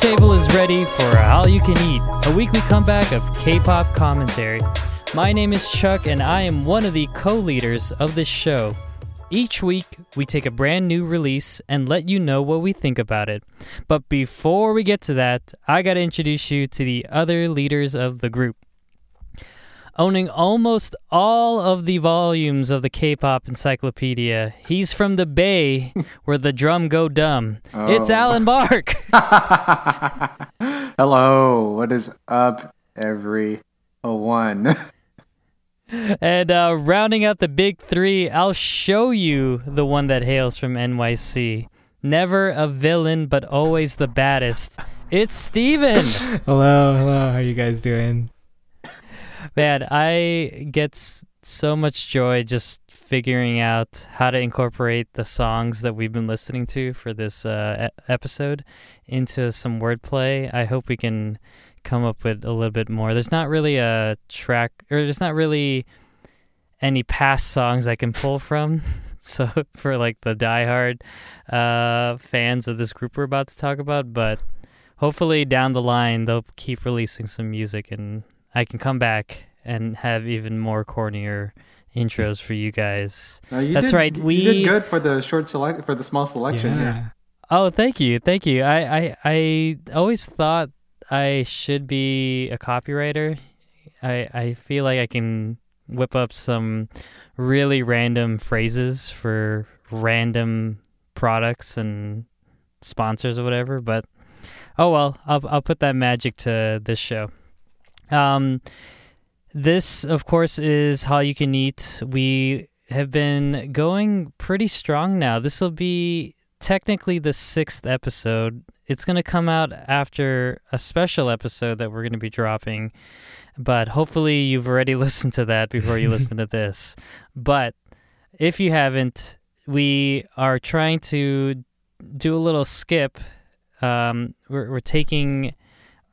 table is ready for Hallyu Can Eat, a weekly comeback of K pop commentary. My name is Chuck, and I am one of the co leaders of this show. Each week, we take a brand new release and let you know what we think about it. But before we get to that, I gotta introduce you to the other leaders of the group. Owning almost all of the volumes of the K pop encyclopedia, he's from the Bay where the drum go dumb. It's Oh. Alan Bark. Hello, what is up, every one? And uh, rounding out the big three, I'll show you the one that hails from NYC. Never a villain, but always the baddest. It's Steven! Hello, hello. How are you guys doing? Man, I get so much joy just figuring out how to incorporate the songs that we've been listening to for this uh, episode into some wordplay. I hope we can come up with a little bit more. There's not really a track, or there's not really any past songs I can pull from. So for like the diehard uh, fans of this group we're about to talk about, but hopefully down the line they'll keep releasing some music and I can come back and have even more cornier intros for you guys. No, you That's did, right, You we- did good for the short select for the small selection yeah. here. Oh, thank you, thank you. I I, I always thought I should be a copywriter. I I feel like I can whip up some really random phrases for random products and sponsors or whatever. But oh well, I'll I'll put that magic to this show. Um, this of course is Hallyu Can Eat. We have been going pretty strong now. This will be technically the sixth episode. It's going to come out after a special episode that we're going to be dropping, but hopefully you've already listened to that before you listen to this. But if you haven't, we are trying to do a little skip. Um, we're, we're taking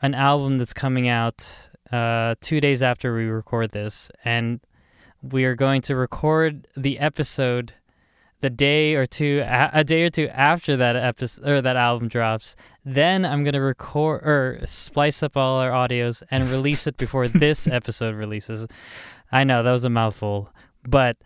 an album that's coming out uh, two days after we record this, and we are going to record the episode the day or two a, a day or two after that episode or that album drops. Then i'm going to record or splice up all our audios and release it before this episode releases. I know that was a mouthful but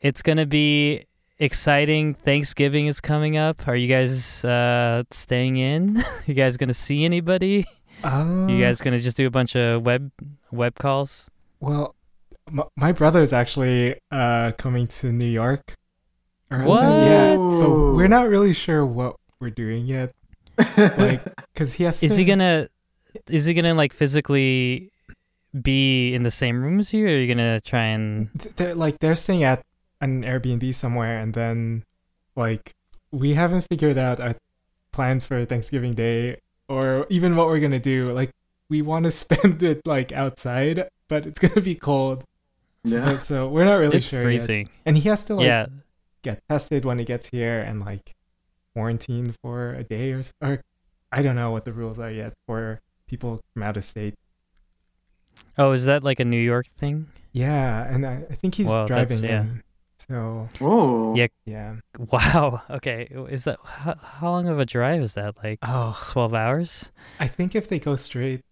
it's going to be exciting. Thanksgiving is coming up. Are you guys uh staying in? You guys going to see anybody Oh, you guys going to just do a bunch of web web calls Well, m- my brother's actually uh coming to New York. What? then, Yeah. So we're not really sure what we're doing yet. Like, cause he has. is to, he gonna is he gonna like physically be in the same room as you or are you gonna try and They're like they're staying at an Airbnb somewhere, and then like we haven't figured out our plans for Thanksgiving Day or even what we're gonna do. Like we want to spend it like outside, but it's gonna be cold. Yeah. So, so we're not really it's sure yet. freezing And he has to like yeah get tested when he gets here and like quarantine for a day or s- or I don't know what the rules are yet for people from out of state. oh is that like a new york thing Yeah, and I, I think he's Well, that's- driving yeah. in. So Oh. Yeah. yeah. wow okay is that how, how long of a drive is that like Oh, 12 hours I think if they go straight,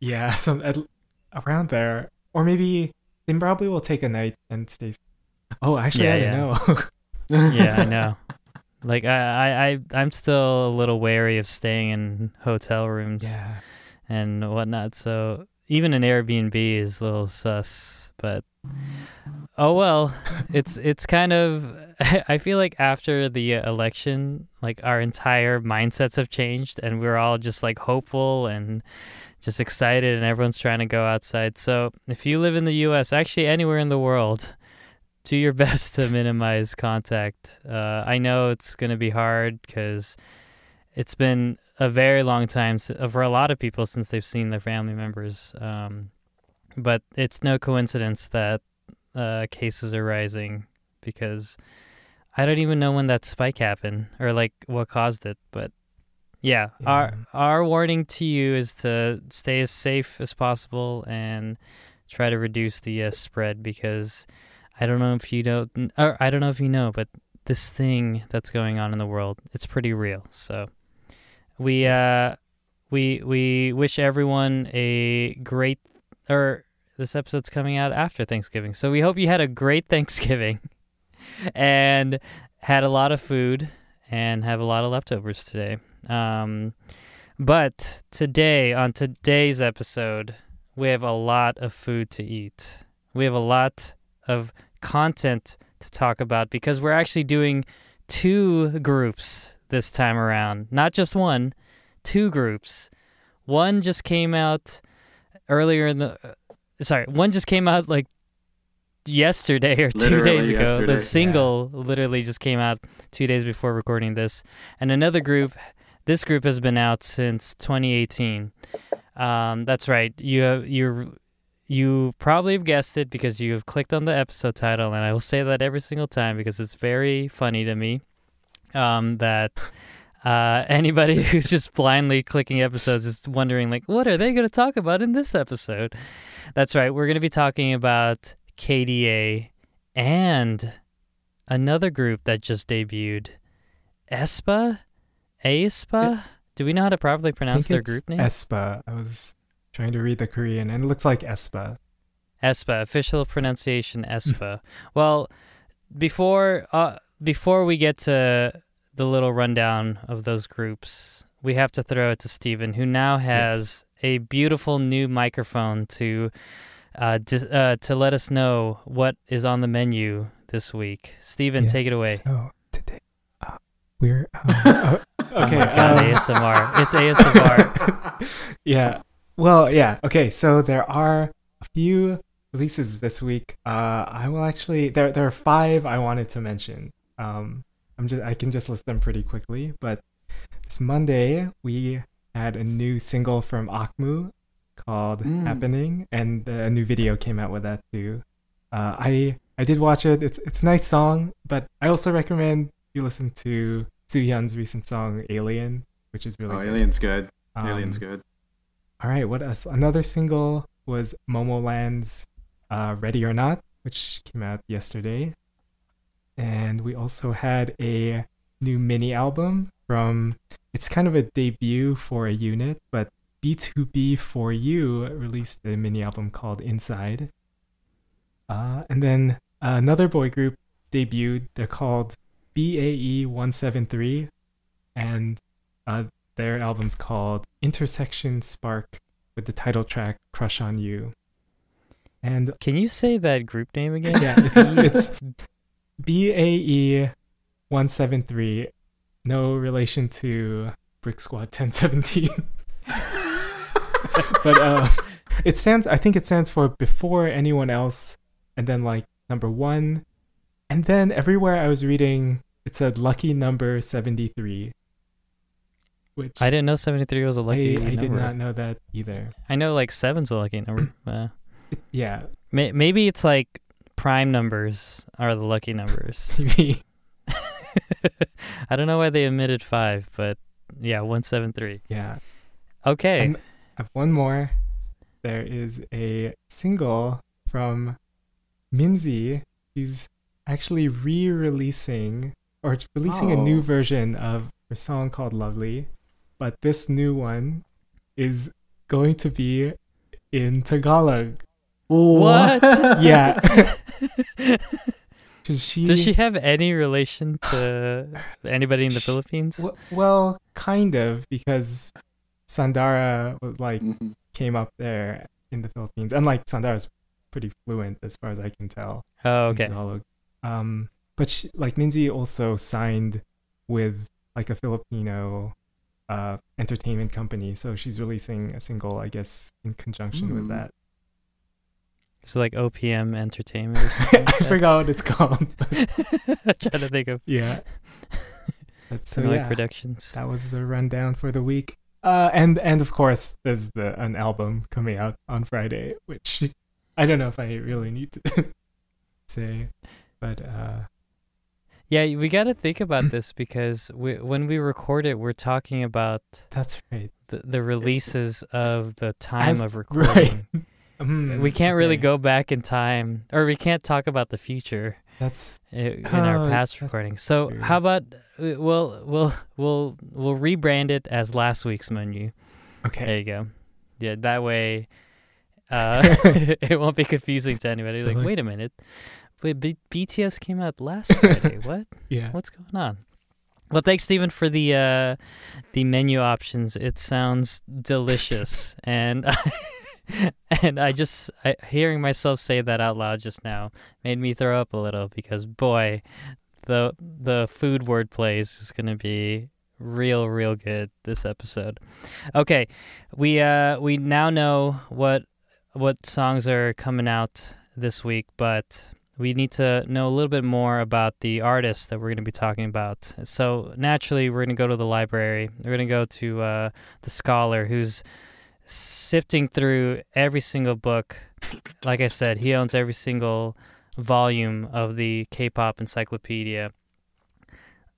yeah, some at, around there, or maybe they probably will take a night and stay. Oh, actually, Yeah, I yeah. don't know. yeah i know like I, I i i'm still a little wary of staying in hotel rooms yeah, and whatnot. So even an Airbnb is a little sus, but oh well. It's it's kind of. I feel like after the election, like our entire mindsets have changed, and we're all just like hopeful and just excited, and everyone's trying to go outside. So if you live in the U.S., actually anywhere in the world. Do your best to minimize contact. Uh, I know it's going to be hard because it's been a very long time uh, for a lot of people since they've seen their family members. Um, but it's no coincidence that uh, cases are rising because I don't even know when that spike happened or like what caused it. But yeah, our Yeah. our warning to you is to stay as safe as possible and try to reduce the uh, spread because I don't know if you know, or I don't know if you know, but this thing that's going on in the world. It's pretty real. So we uh we we wish everyone a great or this episode's coming out after Thanksgiving. So we hope you had a great Thanksgiving and had a lot of food and have a lot of leftovers today. Um but today on today's episode, we have a lot of food to eat. We have a lot of content to talk about because we're actually doing two groups this time around. Not just one, two groups. One just came out earlier in the uh, sorry, one just came out like yesterday or two Literally days ago. yesterday, The single literally just came out 2 days before recording this. And another group this group has been out since 2018. Um, that's right. You have you're you probably have guessed it because you have clicked on the episode title, and I will say that every single time because it's very funny to me. Um, that uh, anybody who's just blindly clicking episodes is wondering, like, what are they going to talk about in this episode? That's right. We're going to be talking about KDA and another group that just debuted, Espa, Aespa. Do we know how to properly pronounce their group name? Espa. I was trying to read the Korean, and it looks like Espa. Espa, official pronunciation Espa. well, before uh, before we get to the little rundown of those groups, we have to throw it to Steven, who now has a beautiful new microphone to uh, dis- uh, to let us know what is on the menu this week. Steven, Yeah, take it away. So today, uh, we're um, uh, okay. oh God, um, ASMR. It's ASMR. yeah. Well, yeah. Okay. So there are a few releases this week. Uh, I will actually there there are five I wanted to mention. Um, I'm just I can just list them pretty quickly. But this Monday we had a new single from Akmu called Mm. "Happening," and a new video came out with that too. Uh, I I did watch it. It's it's a nice song, but I also recommend you listen to Soohyun's recent song "Alien," which is really Oh, good. Alien's good. Um, Alien's good. all right, what else? Another single was Momoland's uh, "Ready or Not," which came out yesterday, and we also had a new mini album from. It's kind of a debut for a unit, but BTOB 4U released a mini album called Inside. Uh, and then another boy group debuted. They're called BAE 173, and uh, their album's called Intersection Spark with the title track Crush on You. And Can you say that group name again? yeah, it's, it's BAE 173, no relation to Brick Squad 1017. but uh, it stands, I think it stands for before anyone else, and then like number one. And then everywhere I was reading, it said lucky number 73. Which I didn't know 73 was a lucky I, I did not know that either. I know like seven's a lucky number. Uh, Yeah, may- maybe it's like prime numbers are the lucky numbers. I don't know why they omitted five, but yeah, 173. yeah. Okay. And I have one more. There is a single from Minzy. She's actually re-releasing or releasing a new Oh. version of her song called Lovely, but this new one is going to be in Tagalog. What? Yeah. 'Cause she, Does she have any relation to anybody in the Sh- Philippines? w- well, kind of, because Sandara was like Mhm. came up there in the Philippines, and like Sandara's pretty fluent as far as I can tell. Oh, okay. Um, but she, like Minzy also signed with like a Filipino uh entertainment company, so she's releasing a single, I guess, in conjunction with Mm. that. So like OPM Entertainment or something. I like forgot what it's called. I'm trying to think of yeah. But so Tonight yeah, Productions. that was the rundown for the week. Uh, and and of course, there's the an album coming out on Friday, which I don't know if I really need to say, but uh, Yeah, we got to think about this because we, when we record it, we're talking about that's right. the, the releases of the time of right. Mm, We can't really okay. go back in time, or we can't talk about the future. That's in our past recording. So weird. how about uh, we'll we'll we'll we'll rebrand it as last week's menu. okay. There you go. Yeah, that way uh, it won't be confusing to anybody. Like, Like- wait a minute, wait, B- BTS came out last Friday. what? Yeah. What's going on? Well, thanks, Steven, for the uh, the menu options. It sounds delicious, and and I just I, hearing myself say that out loud just now made me throw up a little because boy, the the food wordplay is just gonna be real real good this episode. Okay, we uh we now know what what songs are coming out this week, but we need to know a little bit more about the artists that we're going to be talking about. So naturally, we're going to go to the library. We're going to go to uh, the scholar who's sifting through every single book. Like I said, he owns every single volume of the K-pop encyclopedia.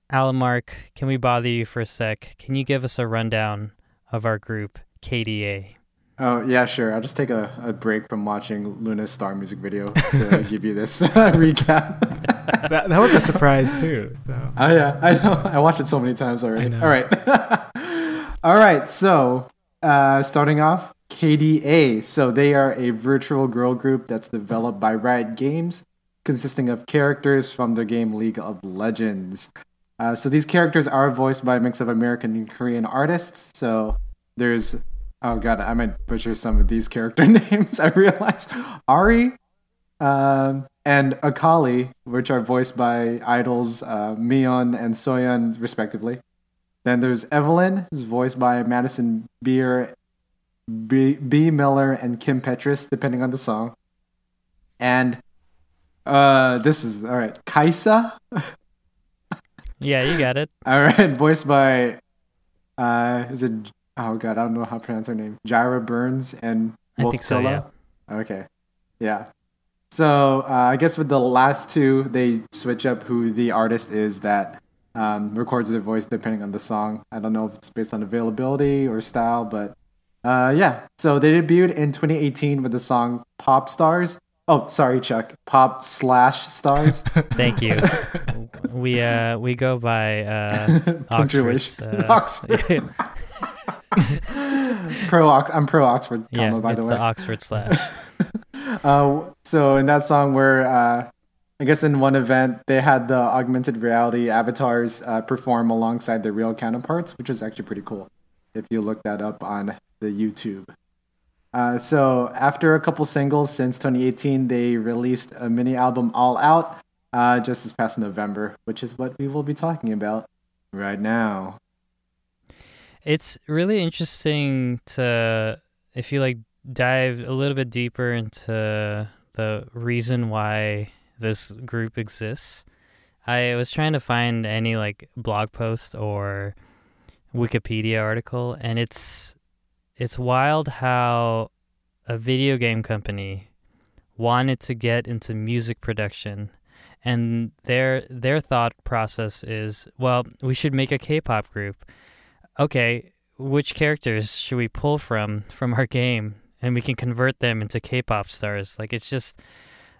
Alan Mark, can we bother you for a sec? Can you give us a rundown of our group, KDA? Oh yeah, sure. I'll just take a, a break from watching Loona's Star music video to give you this recap. that, that was a surprise too. So Oh yeah, I know. I watched it so many times already. All right, all right. So uh, starting off, KDA. So they are a virtual girl group that's developed by Riot Games, consisting of characters from their game League of Legends. Uh, so these characters are voiced by a mix of American and Korean artists. So there's oh god, I might butcher some of these character names. I realize Ahri, um, and Akali, which are voiced by idols uh, Miyeon and Soyeon, respectively. Then there's Evelynn, who's voiced by Madison Beer, B, B. Miller, and Kim Petras, depending on the song. And uh, this is all right. Kai'Sa, Yeah, you got it. all right, voiced by uh, is it? Oh god, I don't know how to pronounce her name. Jaira Burns and I think so, Wolftyla? Okay, yeah. So uh, I guess with the last two, they switch up who the artist is that um, records their voice depending on the song. I don't know if it's based on availability or style, but uh, yeah. So they debuted in 2018 with the song "Pop Stars." Oh, sorry, Chuck. Pop slash stars. Thank you. we uh we go by uh Oxford's, uh, Oxford. pro Ox. I'm pro Oxford, yeah, comma, by it's the the, way. Oxford slash. Uh, so in that song, where uh, I guess in one event they had the augmented reality avatars uh, perform alongside their real counterparts, which is actually pretty cool. If you look that up on the YouTube. Uh, so after a couple singles since 2018, they released a mini album All Out uh, just this past November, which is what we will be talking about right now. It's really interesting to if you like dive a little bit deeper into the reason why this group exists. I was trying to find any like blog post or Wikipedia article and it's it's wild how a video game company wanted to get into music production and their their thought process is well we should make a K-pop group okay, which characters should we pull from from our game and we can convert them into K-pop stars? Like it's just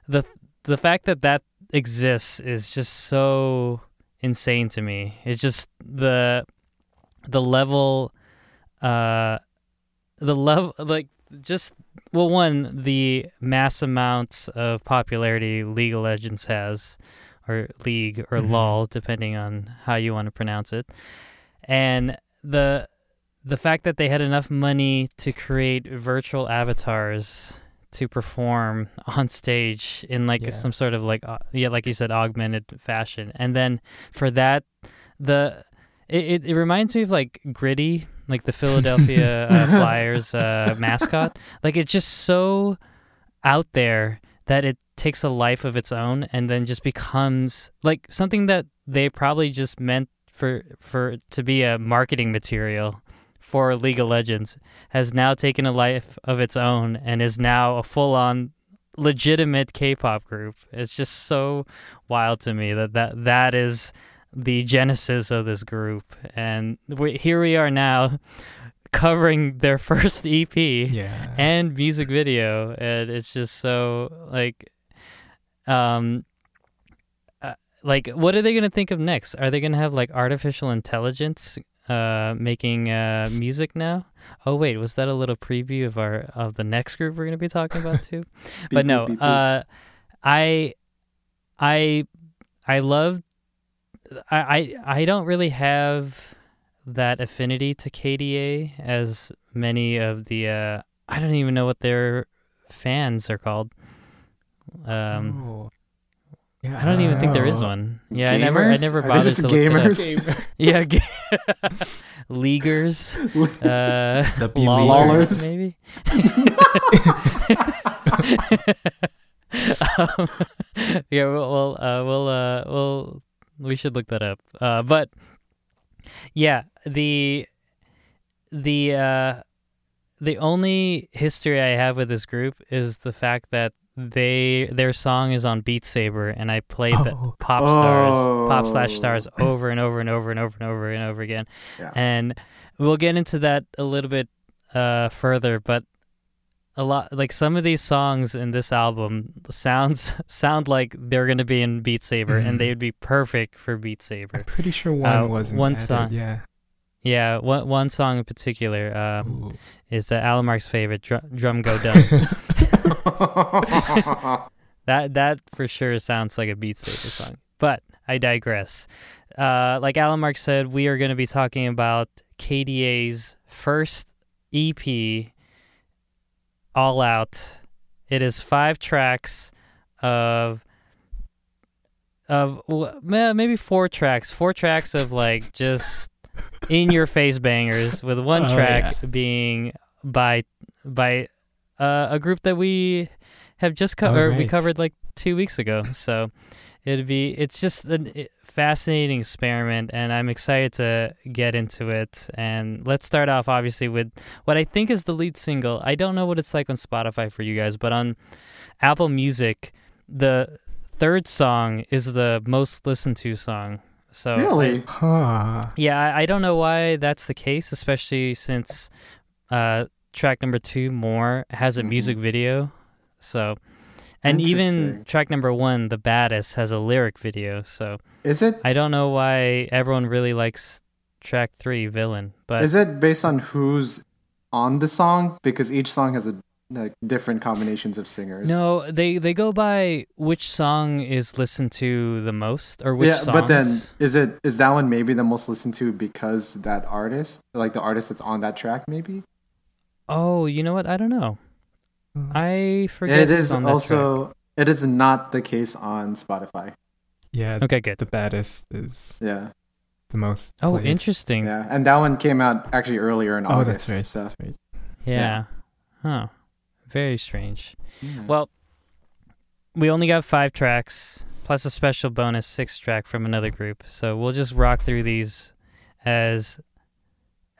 the the fact that that exists is just so insane to me. It's just the the level uh the level like just well one the mass amounts of popularity League of Legends has or League or Mhm. LOL depending on how you want to pronounce it. And the the fact that they had enough money to create virtual avatars to perform on stage in like Yeah. some sort of like uh, yeah like you said augmented fashion. And then for that the it, it, it reminds me of like gritty like the philadelphia uh, flyers uh, mascot. Like it's just so out there that it takes a life of its own and then just becomes like something that they probably just meant for for to be a marketing material for League of Legends has now taken a life of its own and is now a full-on legitimate K-pop group. It's just so wild to me that that, that is the genesis of this group and we, here we are now covering their first EP yeah. and music video and it's just so like um like what are they gonna think of next? Are they gonna have like artificial intelligence uh making uh music now? Oh wait, was that a little preview of our of the next group we're gonna be talking about too? but no, uh, I, I, I love. I, I I don't really have that affinity to KDA as many of the. Uh, I don't even know what their fans are called. Um, Oh. Yeah, I don't even think there is one. Yeah, I never, I never Are they bothered just to look it up. Yeah, ga- leaguers, uh, W lawlers, maybe. um, yeah, we'll, we'll, uh, we'll, uh, we'll, we should look that up. Uh, but yeah, the, the, uh, the only history I have with this group is the fact that they their song is on Beat Saber, and I played the Oh. pop stars, pop slash Oh. stars over and over and over and over and over and over again. Yeah. And we'll get into that a little bit uh, further, but a lot like some of these songs in this album sounds sound like they're gonna be in Beat Saber, Mhm. and they would be perfect for Beat I'm Saber. pretty sure one Uh, wasn't one added, song. Yeah. Yeah, one one song in particular um, is uh, Alan Mark's favorite, Drum, Drum Go Dumb. That that for sure sounds like a Beat Saber song. But I digress. Uh, like Alan Mark said, we are going to be talking about KDA's first EP, All Out. It is five tracks of of maybe four tracks, four tracks of like just in your face bangers, with one Oh, track being by by uh, a group that we have just co- Oh, or we covered like two weeks ago. So it'd be it's just a fascinating experiment, and I'm excited to get into it. And let's start off obviously with what I think is the lead single. I don't know what it's like on Spotify for you guys, but on Apple Music, the third song is the most listened to song. So I- really? Huh. yeah, I, I don't know why that's the case, especially since uh, track number two, More, has a Mhm. music video. So, and even track number one, The Baddest, has a lyric video. So, Is it I don't know why everyone really likes track three, Villain. But is it based on who's on the song? Because each song has a like different combinations of singers. no, they, they go by which song is listened to the most or which yeah, songs. but then is it is that one maybe the most listened to because that artist, like the artist that's on that track, maybe? oh, you know what? I don't know. Mm. I forget. It is who's on that track. also it is not the case on Spotify. Yeah. Okay, good. The baddest is Yeah, the most. Oh, played. interesting. yeah, and that one came out actually earlier in Oh, August. that's right. So That's right. Yeah. Huh. Very strange. yeah. Well, we only got five tracks plus a special bonus six track from another group. So we'll just rock through these as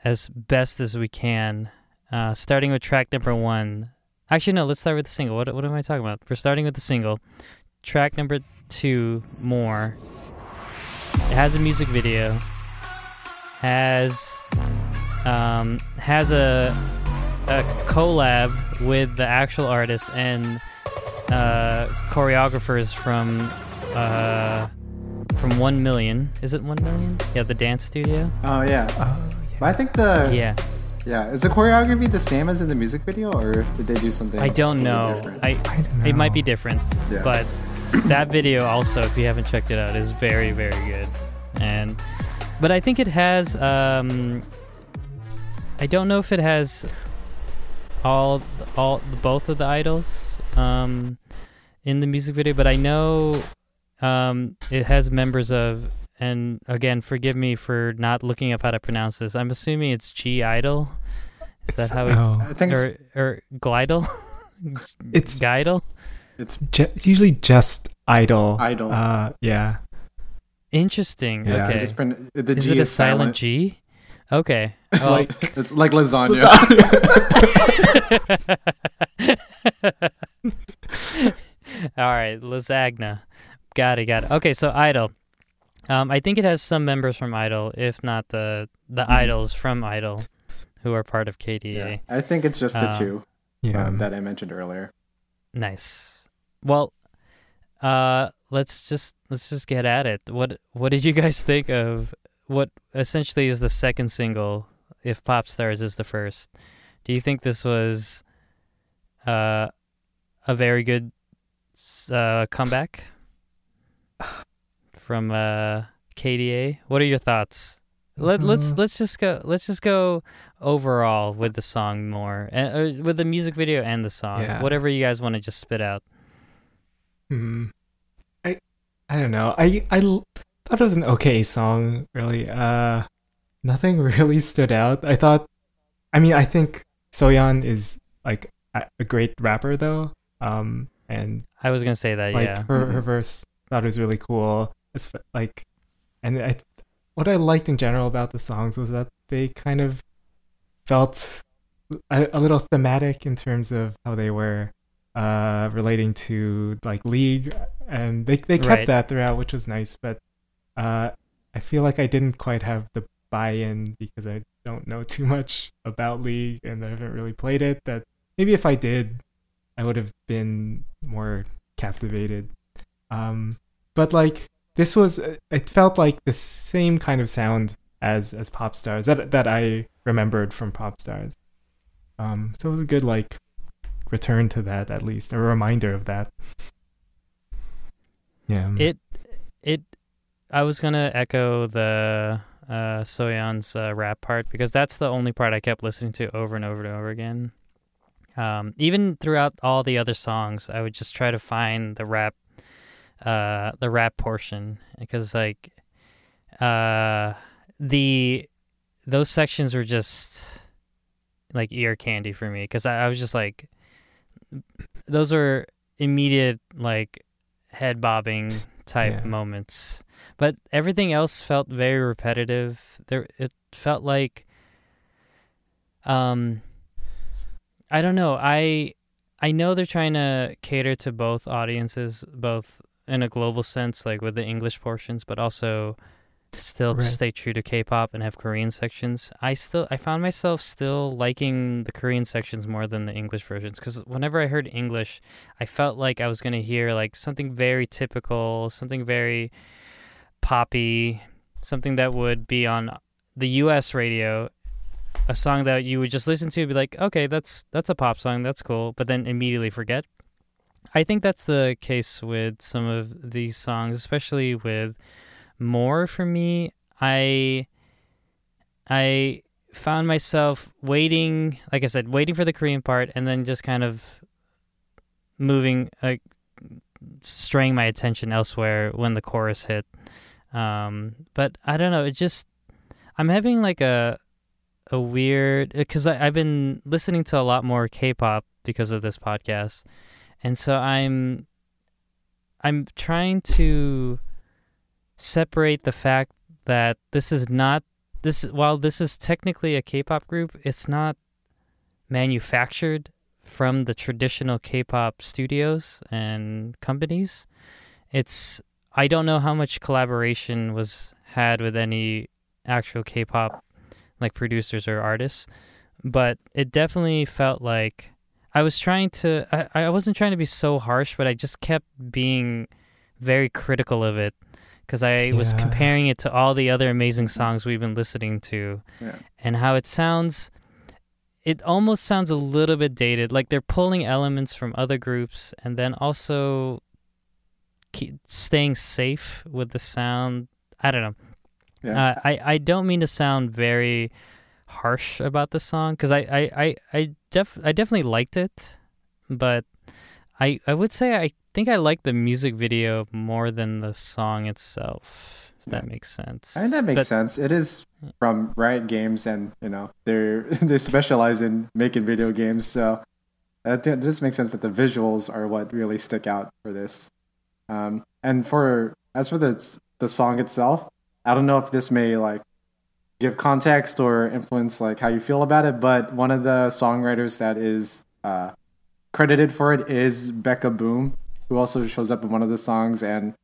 as best as we can. Uh, starting with track number one. Actually, no. Let's start with the single. What what am I talking about? We're starting with the single. Track number two, more. It has a music video. Has um, has a a collab with the actual artist and uh, choreographers from uh, from One Million. Is it One Million? Yeah, the dance studio. oh yeah, Oh, but I think the Yeah, yeah is the choreography the same as in the music video, or did they do something? I don't completely know. different? I I don't know. it might be different, Yeah. but that video also, if you haven't checked it out, is very very good. And but I think it has. Um, I don't know if it has all all both of the idols um, in the music video, but I know um, it has members of. And again, forgive me for not looking up how to pronounce this. I'm assuming it's G Idol. Is that It's- how we oh, I think it's, or or Glidel? It's- Glidel. it's ju- it's usually just idol. Idol. Uh, yeah. Interesting. yeah. okay. Just print, the is G it a is silent G? Okay. Well, like it's like lasagna. All right, lasagna. Got it, got it. Okay, so Idol. Um, I think it has some members from Idol, if not the the Mhm. idols from Idol, who are part of KDA. yeah. I think it's just the Um, two Yeah. um, that I mentioned earlier. Nice. Well, uh, let's just let's just get at it. What what did you guys think of what essentially is the second single if Pop Stars is the first? Do you think this was uh, a very good uh, comeback from uh, KDA? What are your thoughts? Let let's Mhm. let's just go let's just go overall with the song more and uh, with the music video and the song. Yeah. Whatever you guys want to just spit out. Hmm. I I don't know. I I thought it was an okay song. Really. Uh, nothing really stood out. I thought. I mean, I think Soyeon is like a, great rapper, though. Um, and I was gonna say that, like yeah. her her verse thought it was really cool. It's like, and I what I liked in general about the songs was that they kind of felt a, a little thematic in terms of how they were uh relating to like league and they they kept Right. that throughout which was nice but uh I feel like I didn't quite have the buy-in because I don't know too much about league and I haven't really played it that maybe if I did I would have been more captivated. Um but like this was it felt like the same kind of sound as as pop stars that that I remembered from pop stars. Um so it was a good like return to that at least a reminder of that. Yeah. It I was gonna echo the uh Soyeon's uh, rap part because that's the only part I kept listening to over and over and over again. Um, even throughout all the other songs, I would just try to find the rap, uh, the rap portion because like, uh, the those sections were just like ear candy for me because I, I was just like, those were immediate like head bobbing type Yeah. moments but everything else felt very repetitive. There it felt like um i don't know. I i know they're trying to cater to both audiences both in a global sense like with the english portions but also still to Right. stay true to k-pop and have korean sections. I still i found myself still liking the korean sections more than the english versions because whenever i heard english i felt like i was going to hear like something very typical something very poppy something that would be on the us radio a song that you would just listen to and be like okay that's that's a pop song that's cool but then immediately forget. I think that's the case with some of these songs especially with more for me. I i found myself waiting like i said waiting for the korean part and then just kind of moving straying my attention elsewhere when the chorus hit um but i don't know it just i'm having like a a weird because i've been listening to a lot more k-pop because of this podcast and so i'm i'm trying to separate the fact that this is not this while this is technically a K-pop group, it's not manufactured from the traditional K-pop studios and companies. It's I don't know how much collaboration was had with any actual K-pop like producers or artists, but it definitely felt like I was trying to I, I wasn't trying to be so harsh, but I just kept being very critical of it because I was comparing it to all the other amazing songs we've been listening to Yeah. and how it sounds it almost sounds a little bit dated like they're pulling elements from other groups and then also staying safe with the sound i don't know Yeah. uh, I, I don't mean to sound very harsh about the song because I, I, I, I, def- I definitely liked it but I, I would say I think I like the music video more than the song itself if that makes sense I think that makes But- sense. It is from Riot Games, and you know they're they specialize in making video games, so that just makes sense that the visuals are what really stick out for this. Um, and for as for the the song itself, I don't know if this may like give context or influence like how you feel about it, but one of the songwriters that is uh, credited for it is Bekuh BOOM, who also shows up in one of the songs and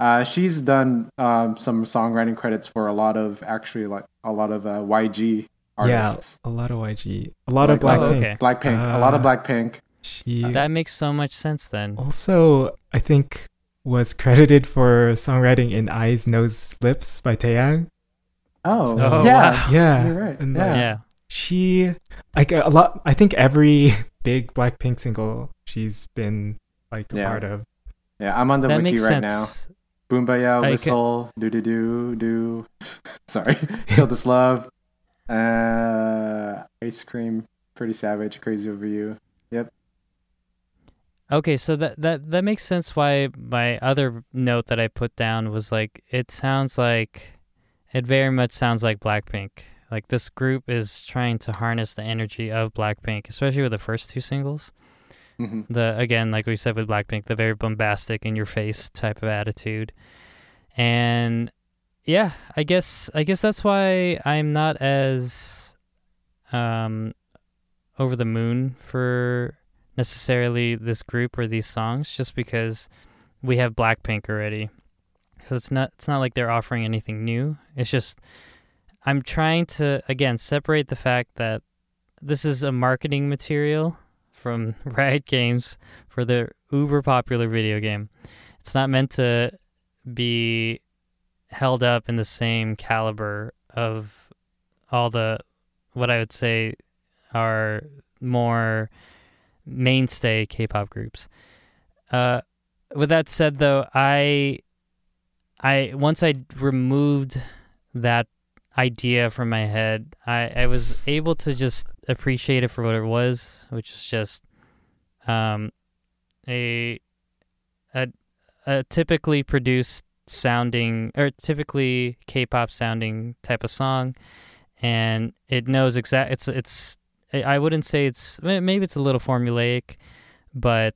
uh, she's done um, some songwriting credits for a lot of actually like a lot of uh, YG artists. Yeah, a lot of YG a lot of Black Oh, Blackpink okay. Blackpink, a lot of Uh, Blackpink. she that makes so much sense then also I think was credited for songwriting in Eyes, Nose, Lips by Taeyang. Oh, Oh, yeah. Yeah, You're right. And, Yeah. like, Yeah. she like a lot. I think every big Blackpink single she's been like a Yeah. part of. Yeah, I'm on the that wiki right sense. now. Boombayah, I ca- whistle, do do do do. Sorry, kill this love. Uh, ice cream, pretty savage, crazy over you. Okay, so that that that makes sense. Why my other note that I put down was like it sounds like it very much sounds like Blackpink. Like this group is trying to harness the energy of Blackpink, especially with the first two singles. hmm The again, like we said with Blackpink, the very bombastic in your face type of attitude. And yeah, I guess I guess that's why I'm not as um over the moon for necessarily this group or these songs just because we have Blackpink already. So it's not it's not like they're offering anything new. It's just I'm trying to again separate the fact that this is a marketing material from hmm. Riot Games for the uber popular video game. It's not meant to be held up in the same caliber of all the what I would say are more mainstay K-pop groups. Uh, with that said, though, I, I once I removed that idea from my head, I, I was able to just appreciate it for what it was, which is just um, a, a a typically produced sounding or typically K-pop sounding type of song, and it knows exact. It's it's. I I wouldn't say it's maybe it's a little formulaic, but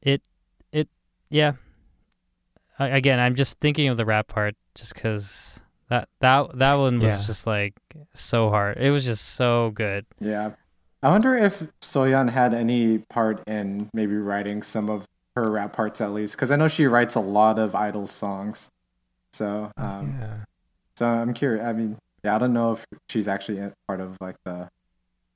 it it yeah. I, again, I'm just thinking of the rap part, just because that that that one was Yeah. just like so hard. It was just so good. Yeah, I wonder if Soyeon had any part in maybe writing some of her rap parts at least, because I know she writes a lot of idol songs. So, um, yeah. so I'm curious. I mean, yeah, I don't know if she's actually part of like the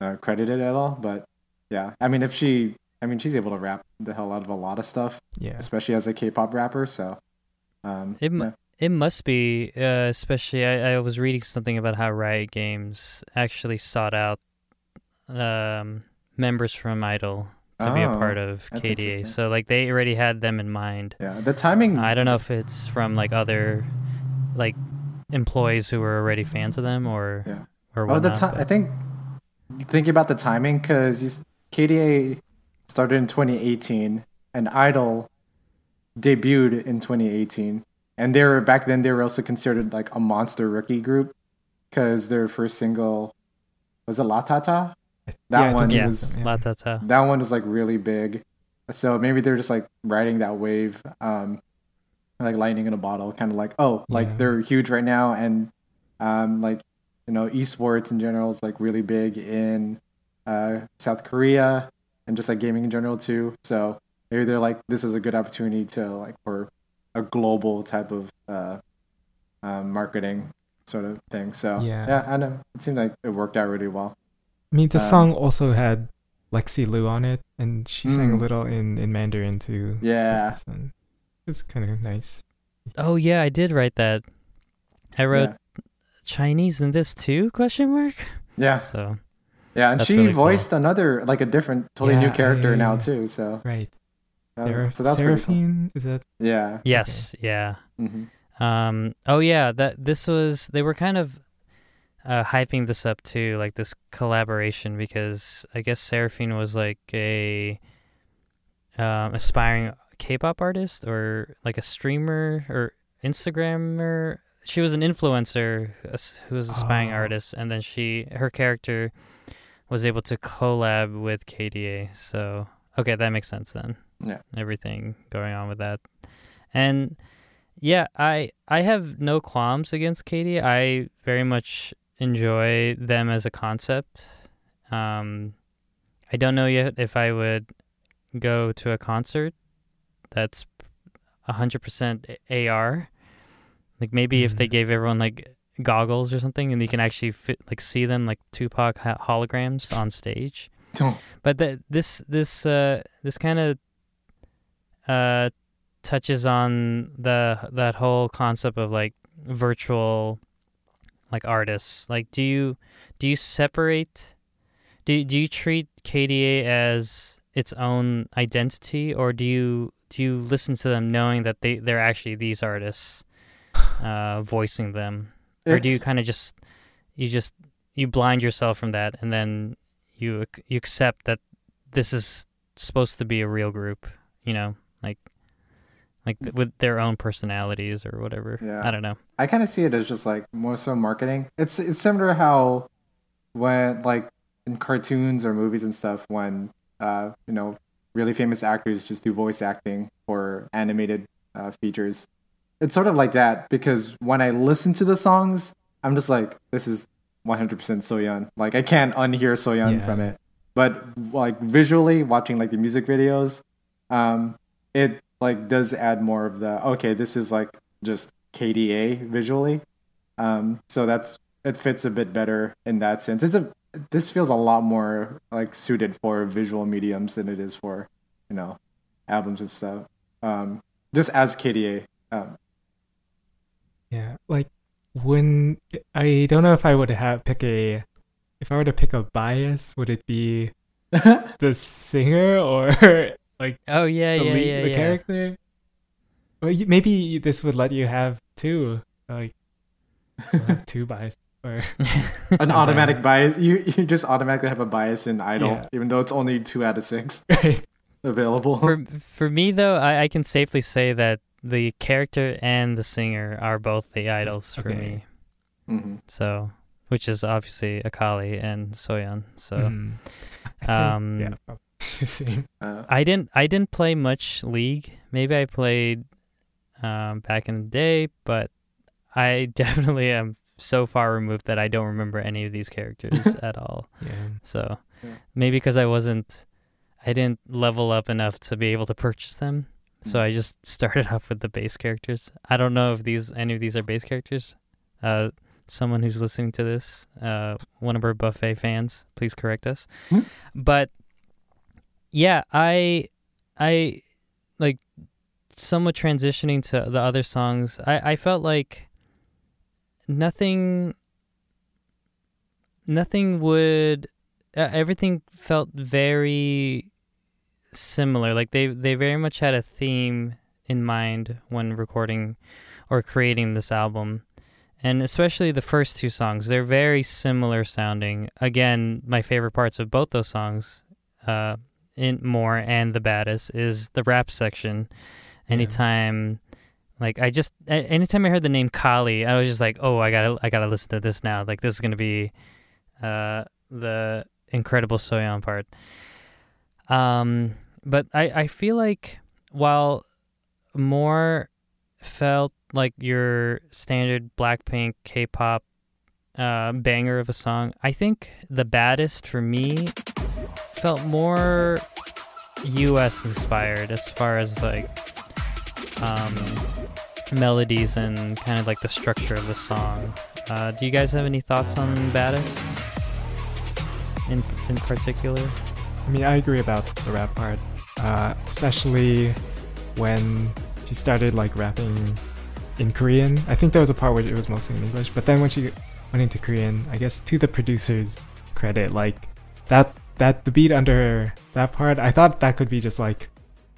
uh, credited at all, but yeah, I mean, if she, I mean, she's able to rap the hell out of a lot of stuff, Yeah. especially as a K-pop rapper. So, um, It yeah. It must be, uh, especially. I, I was reading something about how Riot Games actually sought out um, members from Idol to be a Oh, part of KDA. So like they already had them in mind. yeah, the timing. I don't know if it's from like other like employees who were already fans of them or Yeah. or Oh, the time. I think thinking about the timing because KDA started in 2018 and Idol debuted in 2018, and they were back then they were also considered like a monster rookie group because their first single was it La Tata. That Yeah, one yeah, was- was, La Ta Ta. That one was like really big, so maybe they're just like riding that wave, um, like lightning in a bottle, kind of like oh, like Yeah. they're huge right now, and um, like you know, esports in general is like really big in uh, South Korea and just like gaming in general too. So maybe they're like, this is a good opportunity to like for a global type of uh, um, marketing sort of thing. So Yeah. yeah, I know it seemed like it worked out really well. I mean, the Um, song also had Lexi Liu on it, and she sang a Mm. little in, in Mandarin too. Yeah. Yes, It was kind of nice. Oh yeah, I did write that. I wrote Yeah. Chinese in this too? Question mark. Yeah, So yeah, and she really cool. voiced another like a different, totally new character I- now too. So, Right. Sarah, so that's pretty cool. Seraphine, is that? Yeah. yes, yeah. Mm-hmm. Um. Oh yeah. That this was. They were kind of uh, hyping this up too, like this collaboration, because I guess Seraphine was like a um, aspiring K-pop artist or like a streamer or Instagrammer. She was an influencer who was- an aspiring Oh. artist, and then she her character was able to collab with KDA. So okay, that makes sense then. Yeah. Everything going on with that, and yeah, I I have no qualms against KDA. I very much enjoy them as a concept. Um, I don't know yet if I would go to a concert that's hundred percent AR. Like maybe if they Mhm. gave everyone like goggles or something, and you can actually fit like see them like Tupac holograms on stage. But the, this this uh this kind of uh touches on the that whole concept of like virtual like artists. Like do you do you separate do do you treat KDA as its own identity or do you do you listen to them knowing that they they're actually these artists uh voicing them or do you kind of just you just you blind yourself from that and then you you accept that this is supposed to be a real group you know like like th- with their own personalities or whatever Yeah. i don't know I kind of see it as just like more so marketing. It's it's similar to how when like in cartoons or movies and stuff when uh you know really famous actors just do voice acting for animated uh, features. It's sort of like that because when I listen to the songs, I'm just like this is 100% Soyeon. Like I can't unhear Soyeon Yeah. from it. But like visually watching like the music videos, um it like does add more of the okay, this is like just KDA visually. Um, so that's it fits a bit better in that sense. It's a this feels a lot more like suited for visual mediums than it is for you know albums and stuff. Um, just as KDA. Um, Yeah, like when I don't know if I would have pick a if I were to pick a bias, would it be the singer or like oh yeah the, yeah lead, yeah the yeah character? Well, you, maybe this would let you have two, like have two bias or an automatic bias. You you just automatically have a bias in Idol, Yeah. even though it's only two out of six right. available. for for me though I, I can safely say that the character and the singer are both the idols for Okay. me hmm so which is obviously akali and soyeon so Mm. I think- um, yeah, same. Uh, I didn't I didn't play much League. Maybe I played um, back in the day, but I definitely am so far removed that I don't remember any of these characters at all. Yeah. So Yeah. maybe because I wasn't I didn't level up enough to be able to purchase them. So Mm. I just started off with the base characters. I don't know if these any of these are base characters. Uh someone who's listening to this, uh one of our buffet fans, please correct us. Hmm? But yeah, I I like somewhat transitioning to the other songs. I I felt like nothing nothing would uh, everything felt very similar like they they very much had a theme in mind when recording or creating this album. And especially the first two songs they're very similar sounding. Again my favorite parts of both those songs uh in more and the baddest is the rap section. Anytime like i just anytime i heard the name kali i was just like oh i gotta i gotta listen to this now. Like this is gonna be uh the incredible soyeon part. Um but i i feel like while more felt like your standard blackpink k-pop uh banger of a song i think the baddest for me felt more us inspired as far as like um melodies and kind of like the structure of the song. Uh do you guys have any thoughts on baddest in in particular? I mean, I agree about the rap part, uh, especially when she started like rapping in Korean. I think there was a part where it was mostly in English, but then when she went into Korean, I guess to the producer's credit, like that that the beat under that part, I thought that could be just like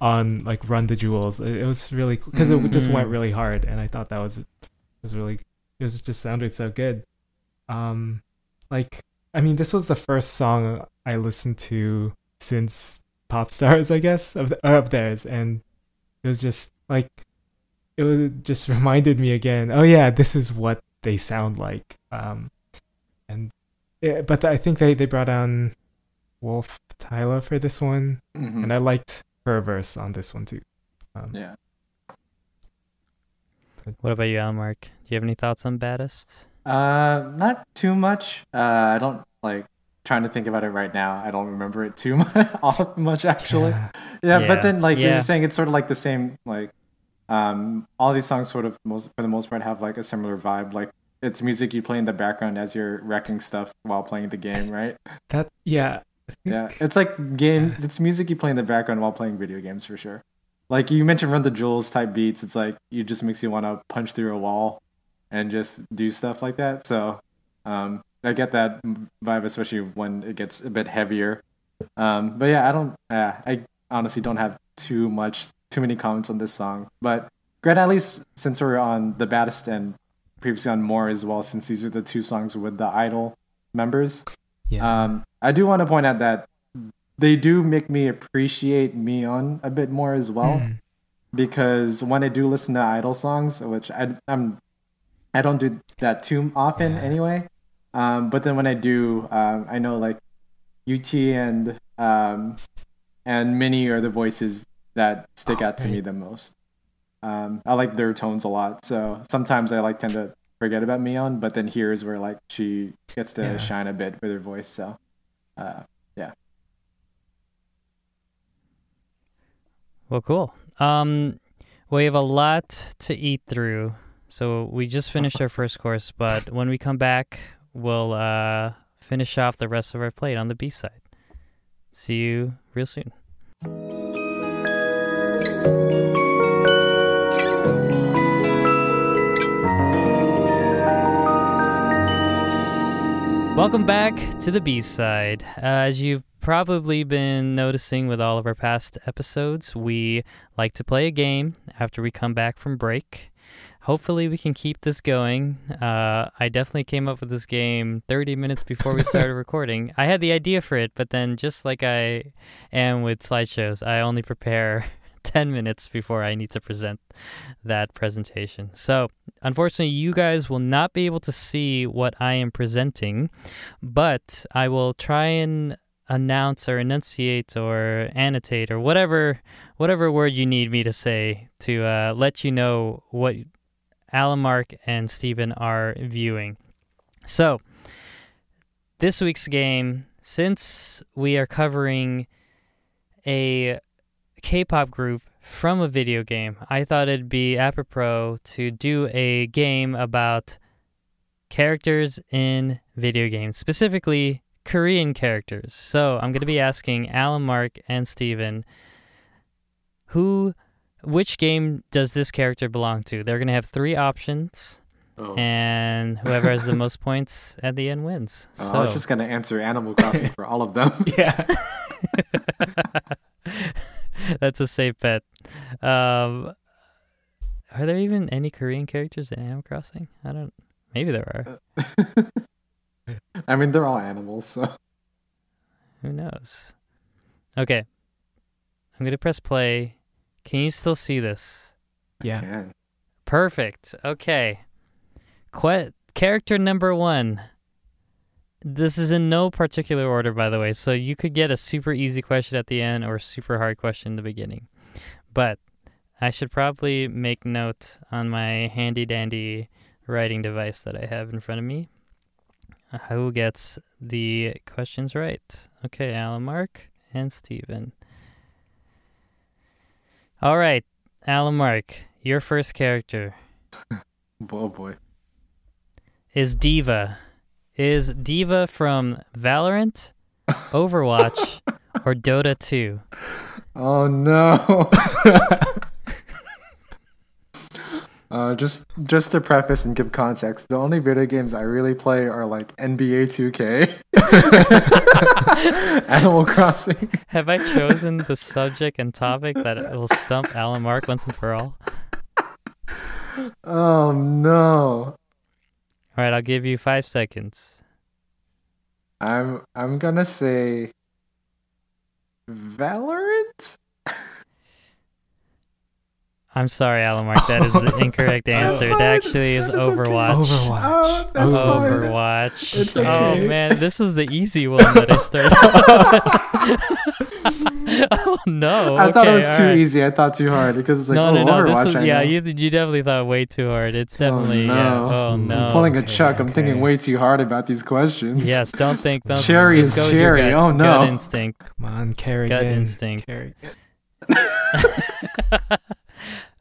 on like Run the Jewels. It, it was really because it just went really hard, and I thought that was was really it was just sounded so good. Um, like I mean, this was the first song I listened to since Pop Stars, I guess, of the, of theirs, and it was just like it was just reminded me again. Oh yeah, this is what they sound like. Um, and yeah, but I think they they brought on Wolf Tyler for this one, mhm. and I liked her verse on this one too. Um, yeah. what about you Al Mark? do you have any thoughts on baddest Uh, not too much. Uh, I don't like trying to think about it right now. I don't remember it too much, all much actually. yeah. Yeah, Yeah, but then like you're just saying, it's sort of like the same. Like, um, all these songs sort of most for the most part have like a similar vibe. Like it's music you play in the background as you're wrecking stuff while playing the game, right? That yeah. Yeah, it's like game. It's music you play in the background while playing video games for sure. like you mentioned Run the Jewels type beats, it's like it just makes you want to punch through a wall and just do stuff like that. So um, I get that vibe, especially when it gets a bit heavier. Um, but yeah, I don't. Uh, I honestly don't have too much, too many comments on this song. But great, at least since we're on the baddest and previously on more as well, since these are the two songs with the idol members. Yeah. Um, I do want to point out that they do make me appreciate Miyeon a bit more as well, Mm. because when I do listen to idol songs, which I I'm I don't do that too often Yeah. anyway. Um, but then when I do, um, I know like Yuqi and um, and Minnie are the voices that stick Oh, out to me the most. Um, I like their tones a lot, so sometimes I like tend to forget about Miyeon, but then here's where like she gets to Yeah. shine a bit with her voice. So, uh, yeah. Well, cool. Um, we have a lot to eat through, so we just finished our first course. But when we come back, we'll uh, finish off the rest of our plate on the B side. See you real soon. Welcome back to the B side. Uh, as you've probably been noticing with all of our past episodes, we like to play a game after we come back from break. Hopefully, we can keep this going. Uh, I definitely came up with this game 30 minutes before we started recording. I had the idea for it, but then, just like I am with slideshows, I only prepare 10 minutes before I need to present that presentation. So, unfortunately, you guys will not be able to see what I am presenting, but I will try and announce or enunciate or annotate or whatever whatever word you need me to say to uh, let you know what Alan Mark and Steven are viewing. So, this week's game, since we are covering a K-pop group from a video game, I thought it'd be apropos to do a game about characters in video games, specifically Korean characters. So I'm going to be asking Alan, Mark, and Steven who, which game does this character belong to? They're going to have three options, oh, and whoever has the most points at the end wins. Oh, So I was just gonna answer Animal Crossing for all of them. yeah. That's a safe bet. Um, are there even any Korean characters in Animal Crossing? I don't. Maybe there are. I mean, they're all animals, so Who knows? Okay. I'm gonna press play. Can you still see this? Yeah. Perfect. Okay. Que- character number one. This is in no particular order, by the way, so you could get a super easy question at the end or a super hard question in the beginning. But I should probably make note on my handy dandy writing device that I have in front of me. uh, Who gets the questions right? Okay, Alan Mark and Steven. All right, Alan Mark, your first character Oh boy. is D.Va. Is D.Va from Valorant, Overwatch, or Dota 2? Oh no. Uh, just just to preface and give context, the only video games I really play are like NBA 2K, Animal Crossing. Have I chosen the subject and topic that will stump Alan Mark once and for all? Oh no, All right, I'll give you five seconds. I'm I'm gonna say Valorant. I'm sorry, Alan Mark. That is the incorrect answer. It actually is That is okay. Overwatch. Overwatch. Oh, that's fine. Overwatch. It's Oh man, this is the easy one that I started. oh no! I thought it was too alright. easy. I thought too hard because it's like no, oh, no, no. Overwatch. This is, yeah, you you definitely thought way too hard. It's oh, definitely oh, no. yeah. Oh I'm no. I'm pulling a Okay, Chuck. I'm thinking way too hard about these questions. Yes, don't think. Don't Cherry just is go cherry. Gut, Oh, no. Gut instinct. Come on, Kerrigan. instinct. Kerrigan.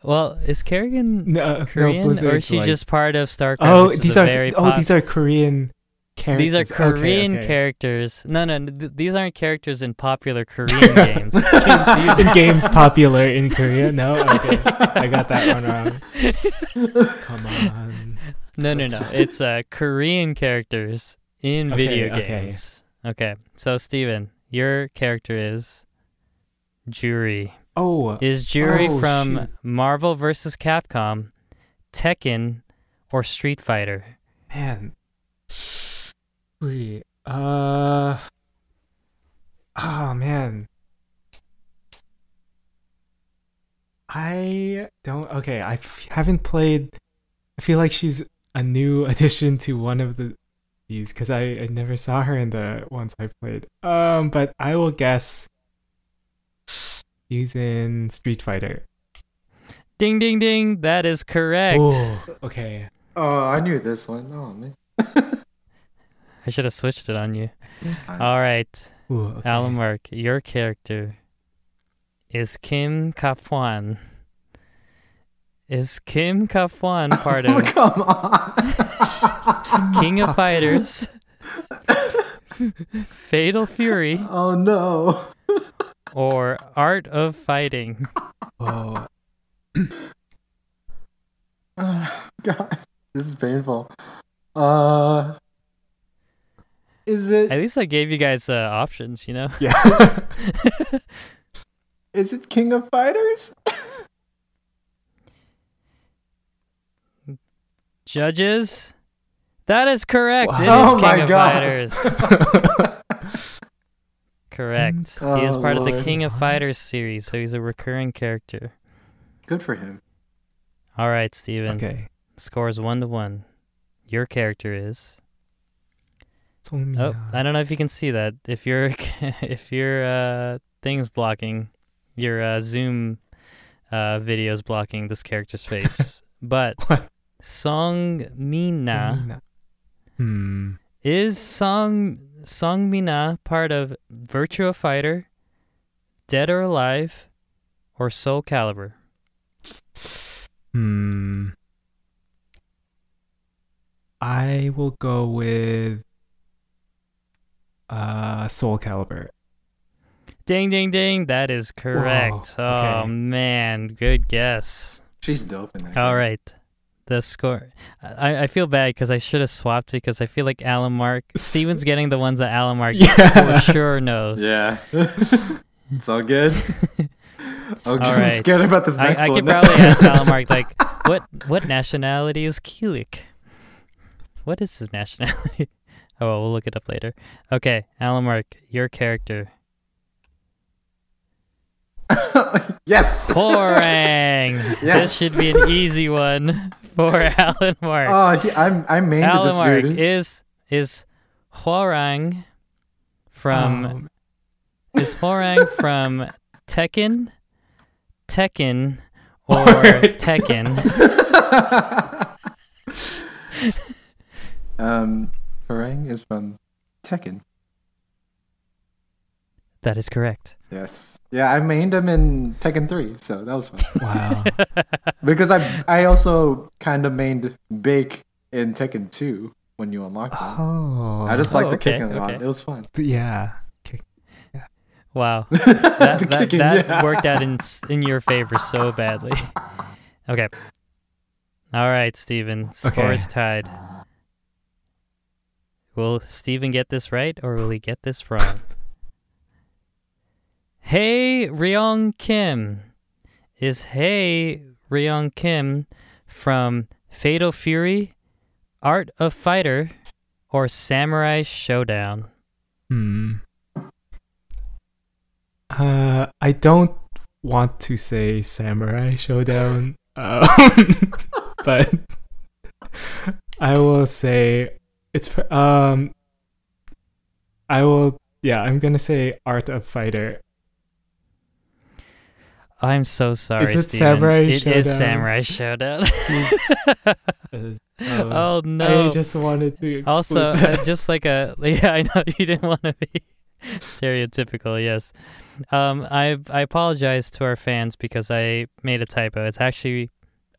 Well, is Kerrigan No, Korean no, or is she like- just part of StarCraft? Oh, these are oh, pop- these are Korean Characters. These are Characters. Okay, Korean okay. characters. No, no, th- these aren't characters in popular Korean games. these in games popular in Korea. No, okay, I got that one wrong. Come on. No, no, no. It's uh, Korean characters in Okay, video okay. games. Okay. So, Steven, your character is Juri. Oh, Is Juri Oh, from shoot. Marvel vs. Capcom, Tekken, or Street Fighter? man. Wait, uh. Oh man. I don't. Okay, I f- haven't played. I feel like she's a new addition to one of the these because I, I never saw her in the ones I played. Um, but I will guess she's in Street Fighter. Ding, ding, ding. That is correct. Oh, okay. Oh, I knew this one. Oh man. I should have switched it on you. All right. Ooh, okay. Alan Mark, your character is Kim Kaphwan. Is Kim Kaphwan oh, part oh, come on. King of Fighters, Fatal Fury, oh no. Or Art of Fighting? Oh, Oh, God, this is painful. Uh, is it At least I gave you guys uh, options, you know? yeah. is it King of Fighters? Judges? That is correct. It is Oh King my of God. Fighters. Correct. he is Oh, part of the King of Fighters series, so he's a recurring character. Good for him. All right, Steven. okay. Scores one to one. Your character is. Oh, Songmina. I don't know if you can see that. If your if your uh thing's blocking, your uh, Zoom uh video's blocking this character's face. but What? Song Mina Songmina. Hmm. is Song Song Mina part of Virtua Fighter, Dead or Alive, or Soul Calibur? Hmm. I will go with uh Soul Calibur. Ding ding ding, that is correct. Whoa, Oh man, good guess. She's dope in that. All game. right. The score. I, I feel bad because I should have swapped it because I feel like Alan Mark. Steven's getting the ones that Alan Mark Yeah. for sure knows. Yeah. it's all good. Okay, All I'm scared about this I, next I one. could probably ask Alan Mark, like, what what nationality is Keelik? What is his nationality? Oh, well, we'll look it up later. Okay, Alan Mark, your character. yes. Hwarang! This should be an easy one for Alan Mark. Oh, he, I'm I'm main to this Mark dude. is is Hwarang from Um, is Hwarang from Tekken, Tekken, or Alright. Tekken? um, Hwarang is from Tekken. That is correct. Yes. Yeah, I mained him in Tekken 3, so that was fun. wow. because I I also kind of mained Baek in Tekken 2 when you unlock him. Oh. I just Oh, like the okay, kicking a lot. okay. It was fun. yeah. Wow, that that, kicking, that yeah. worked out in in your favor so badly. Okay. All right, Steven. Score Okay. is tied. Will Steven get this right or will he get this wrong? Hey, Ryong Kim. Is Hey Ryong Kim from Fatal Fury, Art of Fighter, or Samurai Shodown? Hmm. Uh, I don't want to say Samurai Shodown, um, but I will say it's um. I will. Yeah, I'm gonna say Art of Fighter. I'm so sorry, it Steven. Samurai It is Showdown? Samurai Shodown. Um, oh no! I just wanted to. also, uh, just like a yeah, I know you didn't want to be stereotypical. Yes, um, I I apologize to our fans because I made a typo. It's actually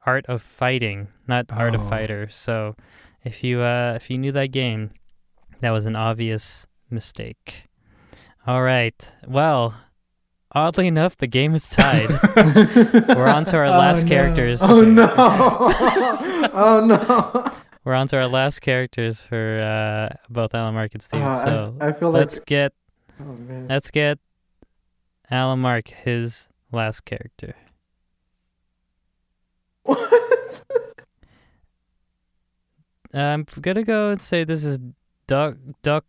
Art of Fighting, not Art of Oh. Fighter. So, if you uh if you knew that game, That was an obvious mistake. All right. Well, oddly enough, the game is tied. We're on to our Oh, last no. characters. oh no! oh no! We're on to our last characters for uh, both Alan Mark and Steven. Uh, so I, I feel like. let's get oh let's get Alan Mark his last character. What? I'm gonna go and say this is Duck Duck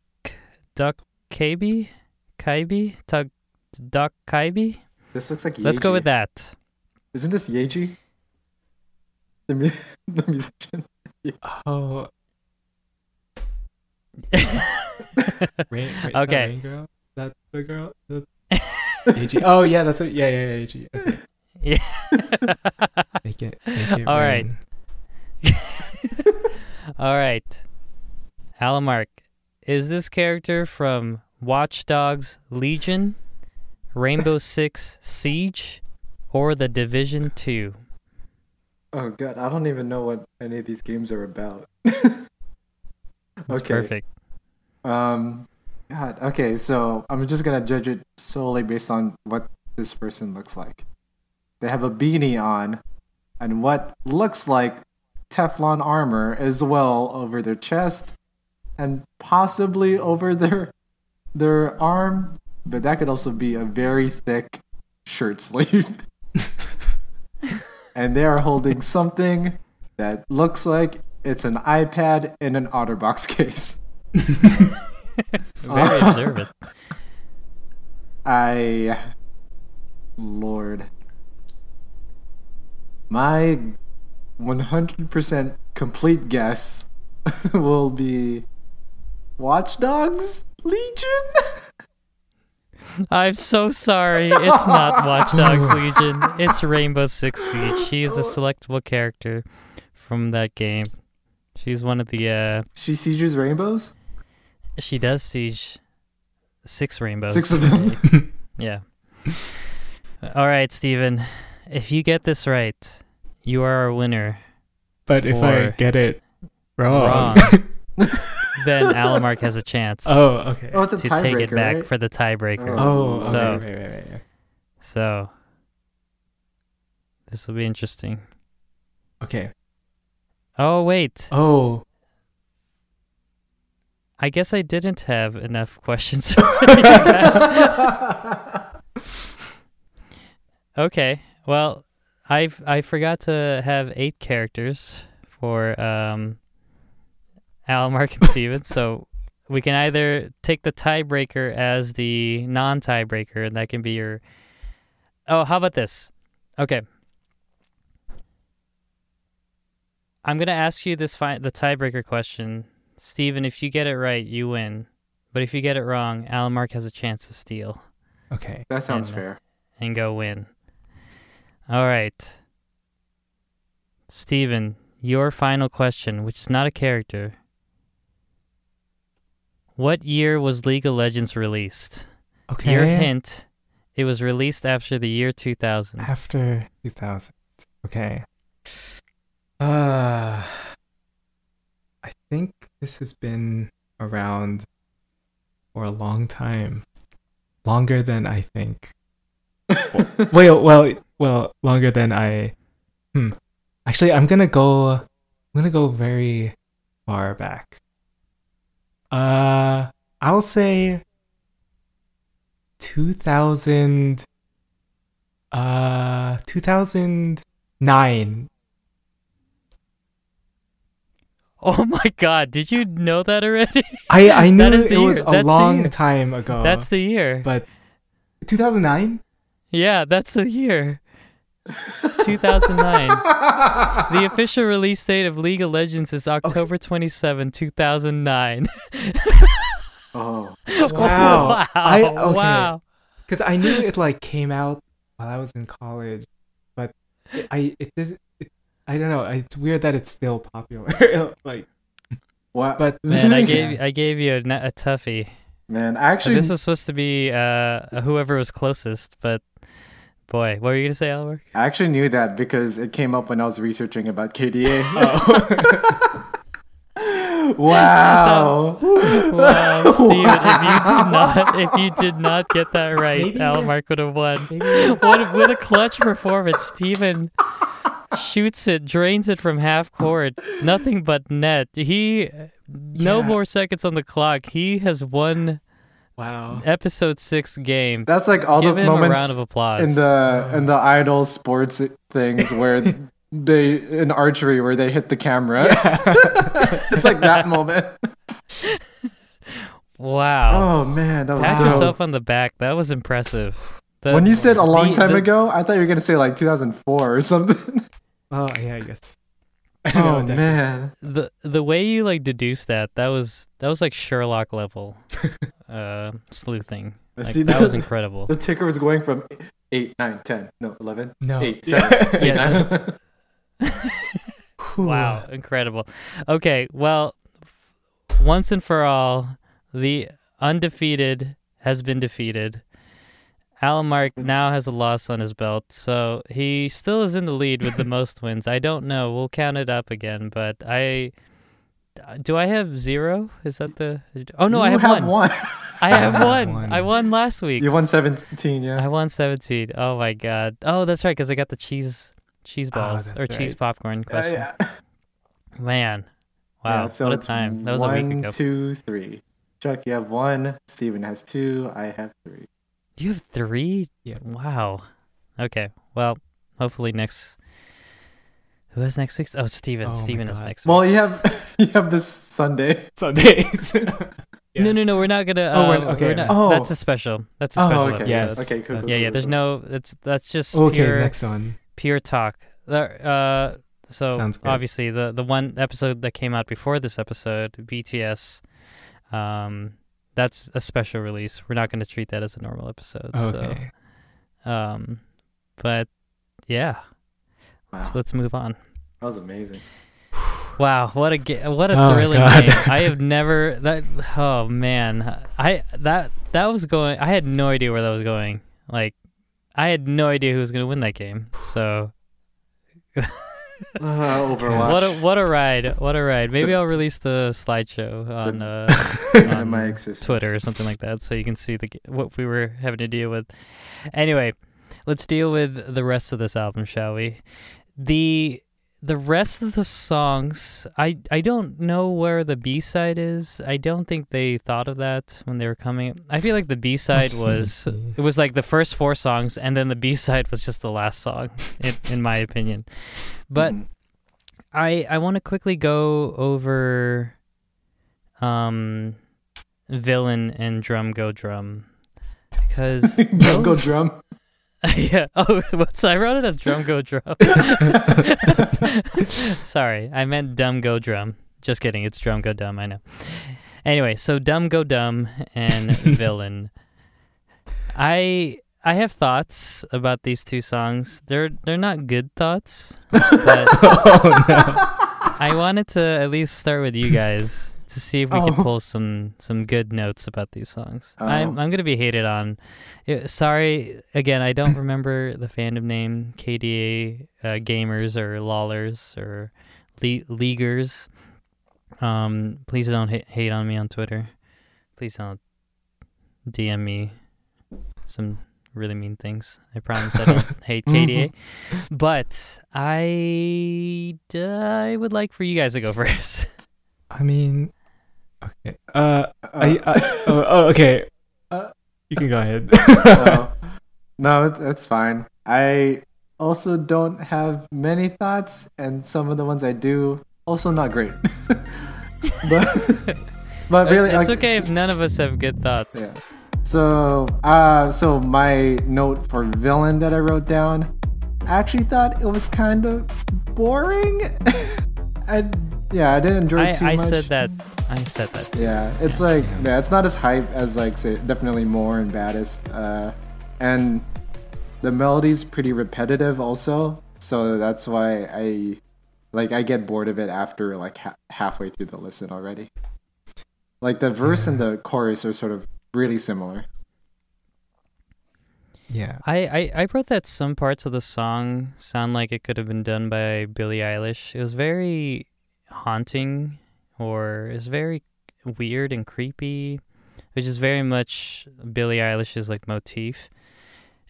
Duck Kaibi Kaibi Duck Duck Kaibi. This looks like. Let's go with that. Isn't this Yeji? The, mu- the musician. Oh, rain, rain, Okay. that rain girl. That the girl. The... AG. Oh yeah, that's it. Yeah, yeah, yeah. AG. Okay. yeah. Make it. Make it. All right. rain. All right. Alan Mark, is this character from Watch Dogs Legion, Rainbow Six Siege, or The Division 2? Oh god, I don't even know what any of these games are about. Okay. perfect. Um, God. Okay, so I'm just gonna judge it solely based on what this person looks like. They have a beanie on, and what looks like Teflon armor as well over their chest, and possibly over their their arm, but that could also be a very thick shirt sleeve. and they are holding something that looks like it's an iPad in an OtterBox case. Very uh, observant. I. Lord. My 100% complete guess will be Watch Dogs Legion? I'm so sorry. It's not Watch Dogs Legion. It's Rainbow Six Siege. She is a selectable character from that game. She's one of the uh she sieges rainbows? she does siege six rainbows. Six of them. Yeah. All right, Steven. If you get this right, you are our winner. But if I get it wrong, Wrong. Then Alamark has a chance oh, okay. Oh, it's a to take it tiebreaker, back right? for the tiebreaker. Oh, okay, So- right, right, right, right. So this will be interesting. Okay. Oh wait, Oh. I guess I didn't have enough questions. okay, well, I I forgot to have eight characters for um, Al, Mark, and Steven. so we can either take the tiebreaker as the non-tiebreaker, and that can be your. Oh, how about this? Okay. I'm gonna ask you this fi- the tiebreaker question, Steven. If you get it right, you win. But if you get it wrong, Alan Mark has a chance to steal Okay. that sounds And- uh, fair. and go win. All right. Steven, your final question, which is not a character. What year was League of Legends released? Okay. Your hint, it was released after the year 2000. After 2000. Okay. Uh, I think this has been around for a long time. Longer than I think. well, well, well, longer than I. Hmm. Actually, I'm gonna go. I'm gonna go very far back. Uh, I'll say. 2000. Uh, 2009. Oh my god, did you know that already? I I knew it the was a That's long time ago. That's the year. but 2009. Yeah, that's the year. 2009. The official release date of League of Legends is October 27, 2009. Oh. Wow. wow. I- okay. Wow. because I knew it like came out while I was in college, but it, I it does it, I don't know. It's weird that it's still popular. like, What? but Man, I Yeah. gave I gave you a, a toughie. Man, I But actually. this was supposed to be uh, whoever was closest, but boy, what were you gonna say, Albert? I actually knew that because it came up when I was researching about KDA. Oh. Wow. Wow, Steven, if you did not if you did not get that right, Maybe- Alamark would have won. Maybe What what a clutch performance. Steven shoots it, drains it from half court. Nothing but net. He no Yeah. more seconds on the clock. He has won wow. episode six game. That's like all Give those him a moments round of applause. in the in the idol sports things where they in archery where they hit the camera. it's like that moment. wow. Oh man, that was Pat dope. yourself on the back. That was impressive. The- when you said a long the- time the- ago, I thought you were gonna say like 2004 or something. Oh yeah, I guess. oh No, man, the the way you like deduced that that was that was like Sherlock level uh sleuthing. Like, see that the- was incredible. the ticker was going from 8, 9, 10, no 11, No. 8, Yeah. 7, 8, Yeah. 9. Wow, incredible. Okay, well, once and for all, the undefeated has been defeated. Alamark It's- now has a loss on his belt, so he still is in the lead with the most wins. I don't know. We'll count it up again, but I do I have zero? Is that the? Oh no, I You have, one. one. I have have one. one. I won last week. you won 17, yeah. I won 17. Oh my god. Oh, that's right, because I got the cheese cheese Oh, balls that's or cheese right. popcorn Uh, question. yeah. Man, wow, Yeah, so what a time! That was a week one, ago. two, three. Chuck, you have one. Steven has two. I have three. You have three? Yeah. Wow. Okay. Well, hopefully next. Who has next week? Oh, Steven. Oh Steven has God. next Well, week. you have you have this Sunday. Sundays. Yeah. No, no, no. We're not gonna. Oh, Uh, we're- okay. we're not, Oh. That's a special. That's a Oh, special okay. episode. Yes. Okay, cool. cool Yeah, yeah. There's cool. no. It's that's just okay, pure next one. pure talk. Uh, so Sounds good. obviously the the one episode that came out before this episode, BTS, um, that's a special release. We're not going to treat that as a normal episode. Okay. So, um, but yeah, Wow, so let's move on. that was amazing. Wow, what a ga- what a Oh thrilling game! I have never that. Oh man, I that that was going. I had no idea where that was going. Like, I had no idea who was going to win that game. So Uh, Overwatch. what a what a ride! What a ride! Maybe I'll release the slideshow on uh, on my. Twitter or something like that, so you can see the what we were having to deal with. Anyway, let's deal with the rest of this album, shall we? The the rest of the songs, I I don't know where the B side is. I don't think they thought of that when they were coming. I feel like the B side just in the was it was like the first four songs, and then the B side was just the last song, in, in my opinion. But. I I want to quickly go over um villain and drum go drum because go, go drum. yeah. Oh what's I wrote it as drum go drum. Sorry I meant dumb go drum. Just kidding it's drum go dumb I know. Anyway so dumb go dumb and villain. I I have thoughts about these two songs. They're they're not good thoughts but oh no. I wanted to at least start with you guys to see if we can Oh. pull some some good notes about these songs. I'm Oh. I'm gonna be hated on. Sorry again. I don't remember the fandom name. KDA uh, gamers or lollers or le- leaguers. Um, please don't ha- hate on me on Twitter. Please don't DM me some really mean things. I promise I don't hate KDA. But I, I would like for you guys to go first. I mean, okay. Uh, I, Uh, I oh, oh, okay. Uh, you can go ahead. no, no, it's, it's fine. I also don't have many thoughts, and some of the ones I do also not great. but but really, it's, it's like, okay if none of us have good thoughts. Yeah. So, uh, so my note for villain that I wrote down, I actually thought it was kind of boring. I yeah, I didn't enjoy I, it too I much. I said that. I said that. Yeah, it's like yeah, it's not as hype as like say definitely more and baddest. Uh, and the melody's pretty repetitive also, so that's why I like I get bored of it after like ha- halfway through the listen already. Like the verse and the chorus are sort of really similar. yeah. I, I, I wrote that some parts of the song sound like it could have been done by Billie Eilish. It was very haunting or is very weird and creepy, which is very much Billie Eilish's like motif.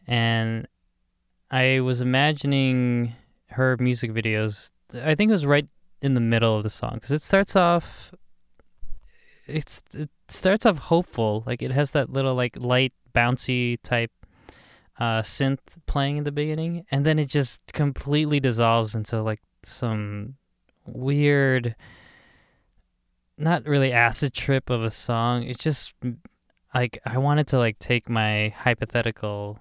And I was imagining her music videos. I think it was right in the middle of the song because it starts off. It's it starts off hopeful, like it has that little like light bouncy type uh, synth playing in the beginning, and then it just completely dissolves into like some weird, not really acid trip of a song. It's just like I wanted to like take my hypothetical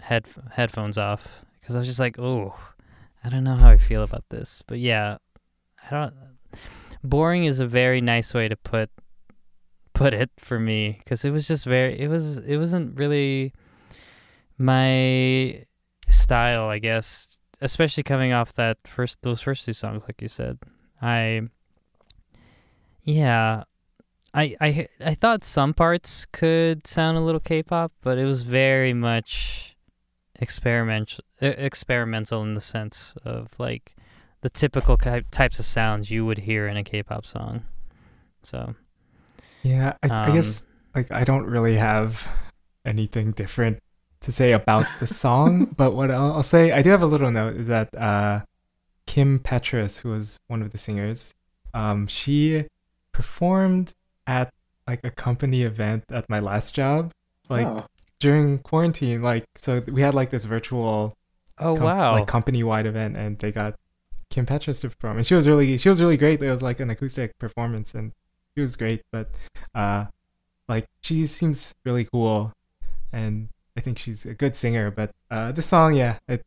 head headphones off because I was just like, oh, I don't know how I feel about this, but yeah, I don't. Boring is a very nice way to put put it for me because it was just very it was it wasn't really my style i guess especially coming off that first those first two songs like you said i yeah. I i i thought some parts could sound a little k-pop but it was very much experimental experimental in the sense of like the typical types of sounds you would hear in a k-pop song. So yeah, I, um, I guess like I don't really have anything different to say about the song, but what I'll, I'll, say, I do have a little note is that uh, Kim Petras, who was one of the singers, um, she performed at like a company event at my last job, like oh. during quarantine. Like, so we had like this virtual, oh com- wow, like company wide event, and they got Kim Petras to perform, and she was really, she was really great. It was like an acoustic performance, and she was great, but uh, like she seems really cool, and I think she's a good singer. But uh, the song, yeah, it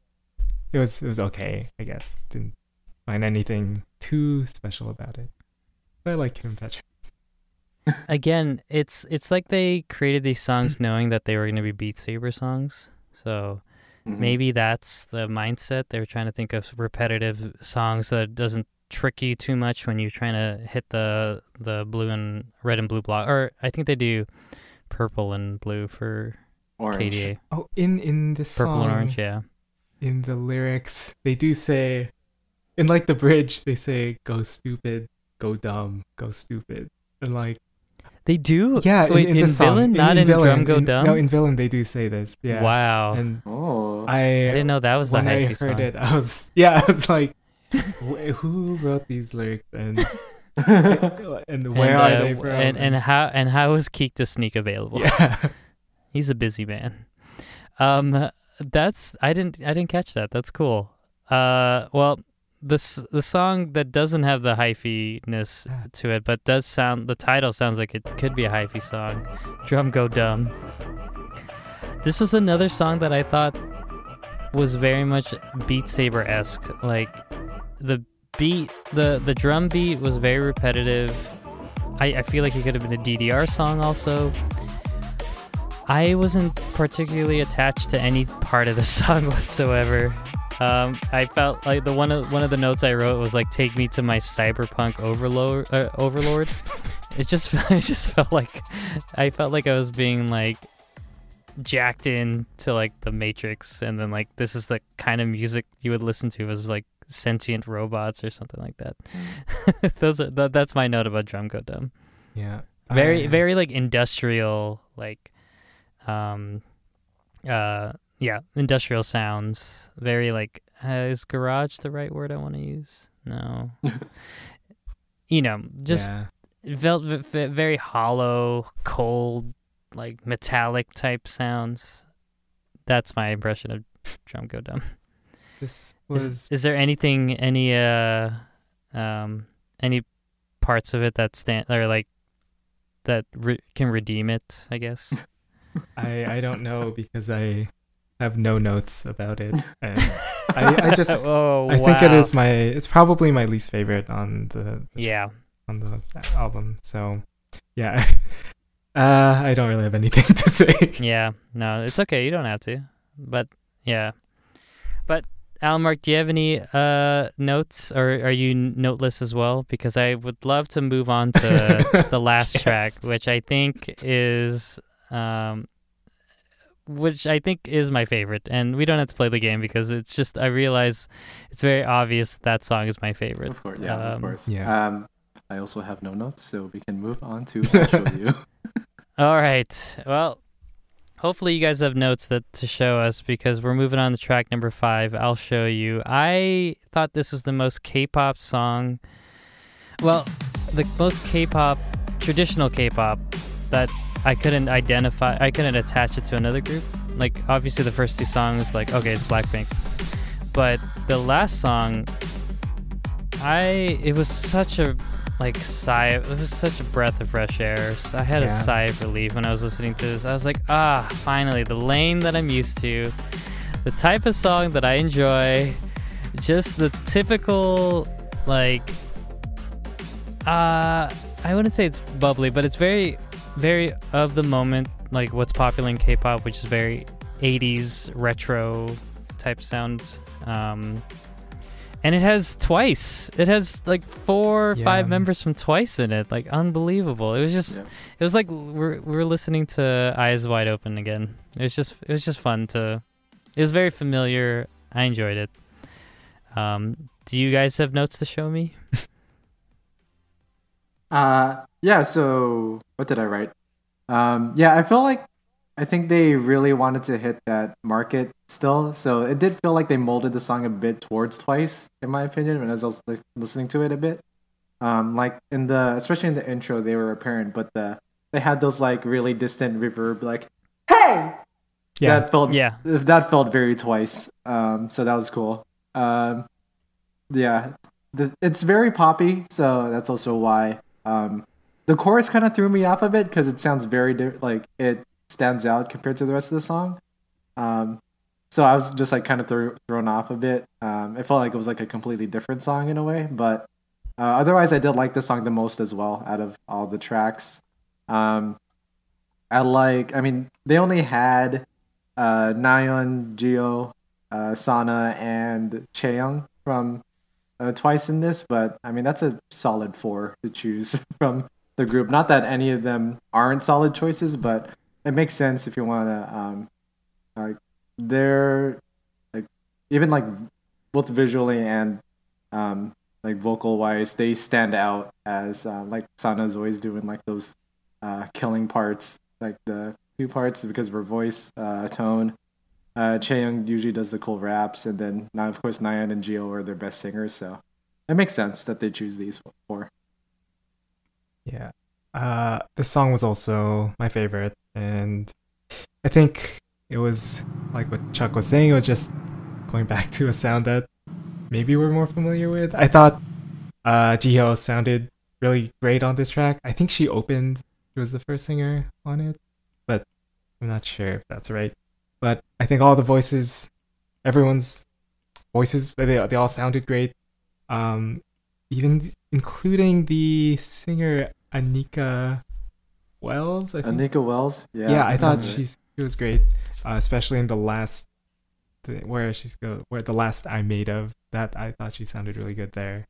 it was it was okay, I guess. Didn't find anything too special about it, but I like Kim Petras. Again, it's it's like they created these songs knowing that they were going to be Beat Saber songs, so. Mm-hmm. Maybe that's the mindset. They were trying to think of repetitive songs that doesn't trick you too much when you're trying to hit the the blue and red and blue block. Or I think they do purple and blue for orange. KDA. Oh, in in the song, purple and orange, yeah. In the lyrics, they do say, in like the bridge, they say "Go stupid, go dumb, go stupid," and like they do. Yeah, Wait, in, in, in the song. villain, not in, in villain, drum go dumb. No, in villain they do say this. Yeah. Wow. And oh, I, I didn't know that was the when I heard song. it. I was yeah, I was like, who wrote these lyrics and and where and, are uh, they from? And, and how and how is Keak da Sneak available? Yeah, he's a busy man. Um, that's I didn't I didn't catch that. That's cool. Uh, well, this the song that doesn't have the hyphy ness to it, but does sound the title sounds like it could be a hyphy song. Drum Go Dumb. This was another song that I thought was very much Beat Saber esque. Like the beat, the the drum beat was very repetitive. I, I feel like it could have been a DDR song also. I wasn't particularly attached to any part of the song whatsoever. Um, I felt like the one of one of the notes I wrote was like "Take me to my cyberpunk overlord." Uh, overlord. It just it just felt like I felt like I was being like jacked in to like the Matrix, and then like this is the kind of music you would listen to as like sentient robots or something like that. Those are th- that's my note about Drum Go Dumb. Yeah, very very like industrial, like um, uh, yeah, industrial sounds. Very like uh, is garage the right word I want to use? No, you know, just. Yeah. Felt very hollow, cold, like metallic type sounds. That's my impression of Drum Go Dumb. This was. Is, is, there anything, any, uh, um, any parts of it that stand or like that re- can redeem it? I guess. I I don't know because I have no notes about it. And I I just oh, I think it is my it's probably my least favorite on the, the yeah on the album. So yeah, uh, I don't really have anything to say. Yeah, no, it's okay. You don't have to. But yeah, but Alan Mark, do you have any uh, notes, or are you noteless as well? Because I would love to move on to the last yes. track, which I think is, um, which I think is my favorite. And we don't have to play the game because it's just I realize it's very obvious that song is my favorite. Of course, yeah, um, of course. Yeah. Um, I also have no notes, so we can move on to I'll show you. All right. Well, hopefully you guys have notes that to show us because we're moving on to track number five. I'll show you. I thought this was the most K-pop song. Well, the most K-pop, traditional K-pop that I couldn't identify. I couldn't attach it to another group. Like obviously the first two songs, like okay, it's Blackpink, but the last song, I it was such a like sigh. It was such a breath of fresh air. So I had a sigh of relief when I was listening to this. I was like, ah, finally, the lane that I'm used to, the type of song that I enjoy, just the typical like. Uh, I wouldn't say it's bubbly, but it's very, very of the moment, like what's popular in K-pop, which is very 80s retro type sound. Um, and it has twice. It has like four or five members from Twice in it. Like unbelievable. It was just Yeah. it was like we're we're listening to Eyes Wide Open again. It was just it was just fun to. It was very familiar. I enjoyed it. Um, do you guys have notes to show me? Uh, yeah. So what did I write? Um, yeah, I feel like I think they really wanted to hit that market still. So it did feel like they molded the song a bit towards Twice, in my opinion, when I was listening to it a bit. Um, like in the especially in the intro, they were apparent, but the they had those like really distant reverb, like "Hey!" Yeah. That felt Yeah. that felt very Twice. Um, so that was cool. Um, yeah, the, it's very poppy, so that's also why. Um, the chorus kind of threw me off a bit because it sounds very di- like it stands out compared to the rest of the song. Um, so I was just like kind of thro- thrown off a bit. Um, it felt like it was like a completely different song in a way, but uh, otherwise, I did like the song the most as well out of all the tracks. Um, I like. I mean, they only had uh, Nayeon, Jihyo, uh, Sana, and Chaeyoung from uh, Twice in this, but I mean that's a solid four to choose from the group. Not that any of them aren't solid choices, but it makes sense if you want to. Um, like they're like even like both visually and um, like vocal wise, they stand out as uh, like Sana's always doing like those uh, killing parts, like the two parts because of her voice uh, tone. Uh, Chaeyoung usually does the cool raps, and then now of course Nayeon and Jihyo are their best singers, so it makes sense that they choose these four. Yeah. Uh, the song was also my favorite, and I think it was like what Chuck was saying. It was just going back to a sound that maybe we're more familiar with. I thought uh, sounded really great on this track. I think she opened. She was the first singer on it, but I'm not sure if that's right. But I think all the voices, everyone's voices, they they all sounded great. Um, even including the singer Annika Wells. I think. Annika Wells, yeah, yeah, I thought right. she's she was great, uh, especially in the last, the, where she's go, where the last I made of that. I thought she sounded really good there.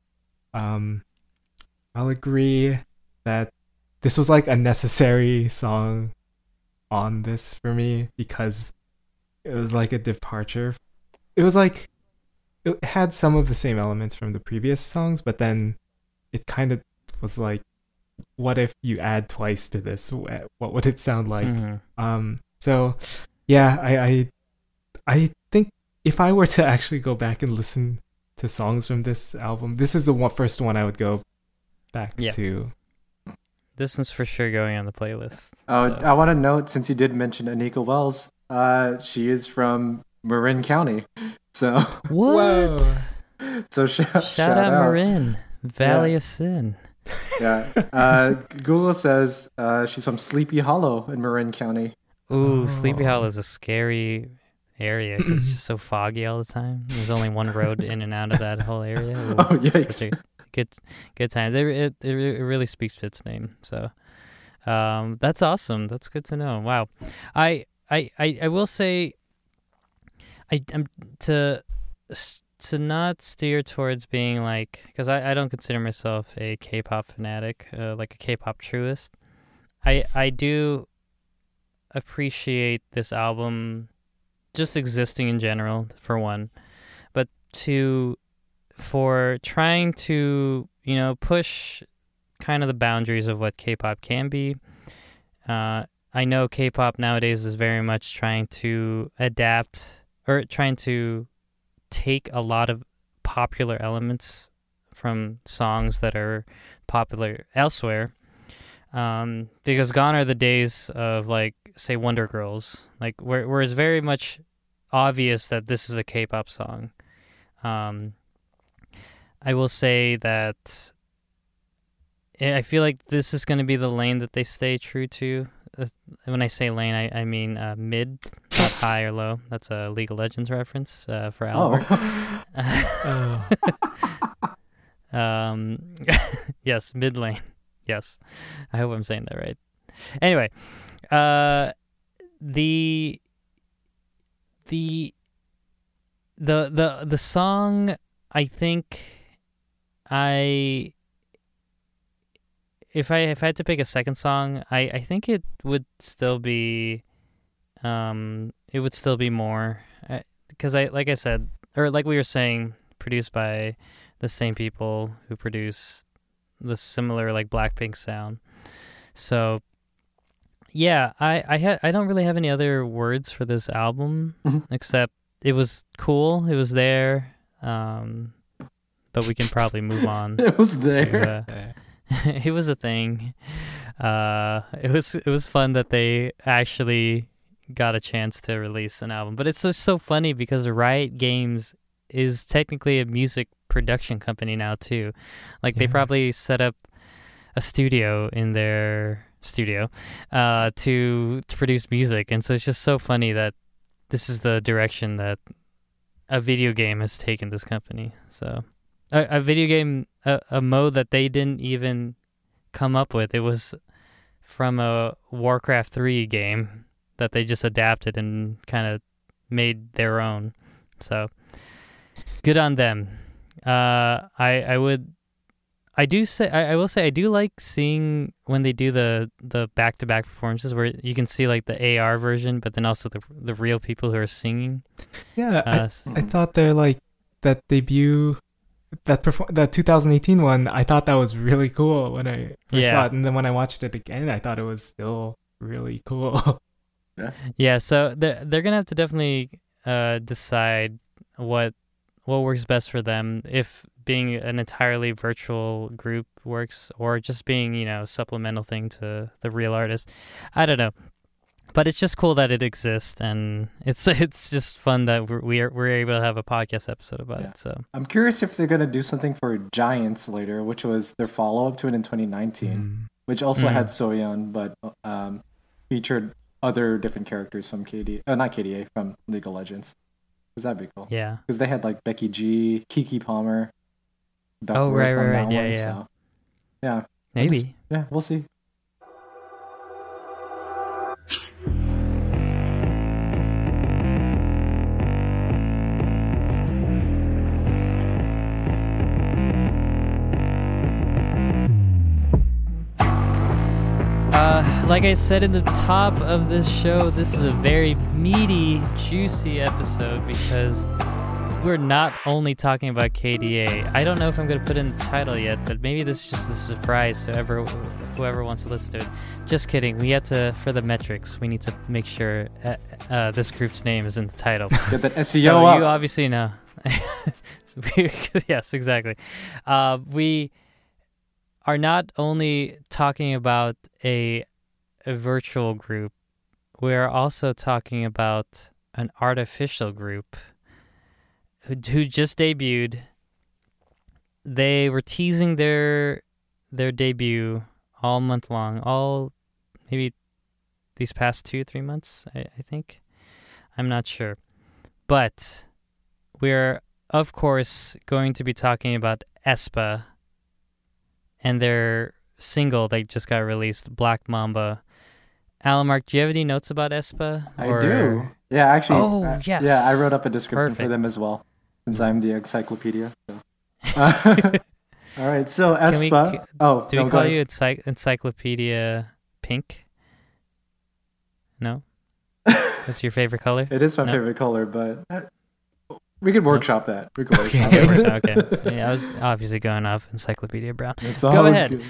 Um, I'll agree that this was like a necessary song on this for me because it was like a departure. It was like it had some of the same elements from the previous songs, but then it kind of was like, what if you add twice to this? What would it sound like? Mhm. Um, so yeah, I, I I think if I were to actually go back and listen to songs from this album, this is the one, first one I would go back Yeah. to. This one's for sure going on the playlist. Oh, so- I want to note since you did mention Annika Wells, uh, she is from Marin County, so What? so sh- shout, Shout, out, Marin, Valley Yeah. of Sin. Yeah, uh, Google says uh, she's from Sleepy Hollow in Marin County. Ooh, Sleepy Oh. Hollow is a scary area because it's just so foggy all the time. There's only one road in and out of that whole area. Ooh, Oh, it's yikes. good, good times. It, it it it really speaks to its name. So, um, that's awesome. That's good to know. Wow, I I I, I will say, I am to to not steer towards being like because I, I don't consider myself a K-pop fanatic, uh, like a K-pop truist. I I do appreciate this album just existing in general for one but two for trying to you know push kind of the boundaries of what K-pop can be. Uh, I know K-pop nowadays is very much trying to adapt or trying to take a lot of popular elements from songs that are popular elsewhere. Um, because gone are the days of like say Wonder Girls, like where where it's very much obvious that this is a K-pop song. Um, I will say that I feel like this is going to be the lane that they stay true to. When I say lane, I, I mean uh, mid, not high or low. That's a League of Legends reference uh, for Albert. Oh. Oh. um, yes, mid lane. Yes, I hope I'm saying that right. Anyway, uh, the the the the the song I think I if I if I had to pick a second song, I I think it would still be um it would still be more because I like I said or like we were saying produced by the same people who produce the similar like Blackpink sound. So yeah, I I ha- I don't really have any other words for this album Mhm. except it was cool. It was there. Um but we can probably move on. it was to, there. uh, Yeah. it was a thing. Uh, it was it was fun that they actually got a chance to release an album. But it's just so funny because Riot Games is technically a music production company now too. Like they probably set up a studio in their studio uh, to to produce music, and so it's just so funny that this is the direction that a video game has taken this company. So a, a video game a, a mode that they didn't even come up with. It was from a Warcraft 3 game that they just adapted and kind of made their own. So good on them. Uh, I I would I do say I, I will say I do like seeing when they do the the back to back performances where you can see like the AR version, but then also the the real people who are singing. Yeah, Uh, I, I thought they're like that debut, that perform that 2018 one. I thought that was really cool when I first Yeah. saw it, and then when I watched it again, I thought it was still really cool. Yeah, so they're they're gonna have to definitely uh, decide what what works best for them. If being an entirely virtual group works, or just being you know a supplemental thing to the real artist. I don't know, but it's just cool that it exists, and it's it's just fun that we're we're, we're able to have a podcast episode about Yeah. it. So I'm curious if they're gonna do something for Giants later, which was their follow up to it in 2019, Mm. which also Mm. had Soyeon, but um, featured other different characters from KD, uh, not K/DA, from League of Legends. Cause that'd be cool. yeah, Because they had like Becky G, Keke Palmer. Oh, right, right, right. Yeah, one, yeah. So, yeah, maybe. yeah, we'll see. Like I said in the top of this show, this is a very meaty, juicy episode because we're not only talking about K/DA. I don't know if I'm going to put in the title yet, but maybe this is just a surprise to whoever, whoever wants to listen to it. Just kidding. We had to, for the metrics, we need to make sure uh, uh, this group's name is in the title. Get that SEO so up. you obviously know. Yes, exactly. Uh, we are not only talking about a, a virtual group, we are also talking about an artificial group who, just debuted. They were teasing their their debut all month long, all maybe these past two three months. I, I think. I'm not sure, but we're of course going to be talking about Aespa and their single they just got released, Black Mamba. Alamark, do you have any notes about Aespa? I do. Yeah, actually. Oh, uh, yes. Yeah, I wrote up a description for them as well, since I'm the encyclopedia. So. all right, so Can we- Aespa. oh, Do no, we call you Ency- Encyclopedia Pink? No? That's your favorite color? It is my No? favorite color, but uh, we could workshop that. We could Okay. workshop Okay, it. okay. Yeah, I was obviously going off Encyclopedia Brown. It's Go ahead. good.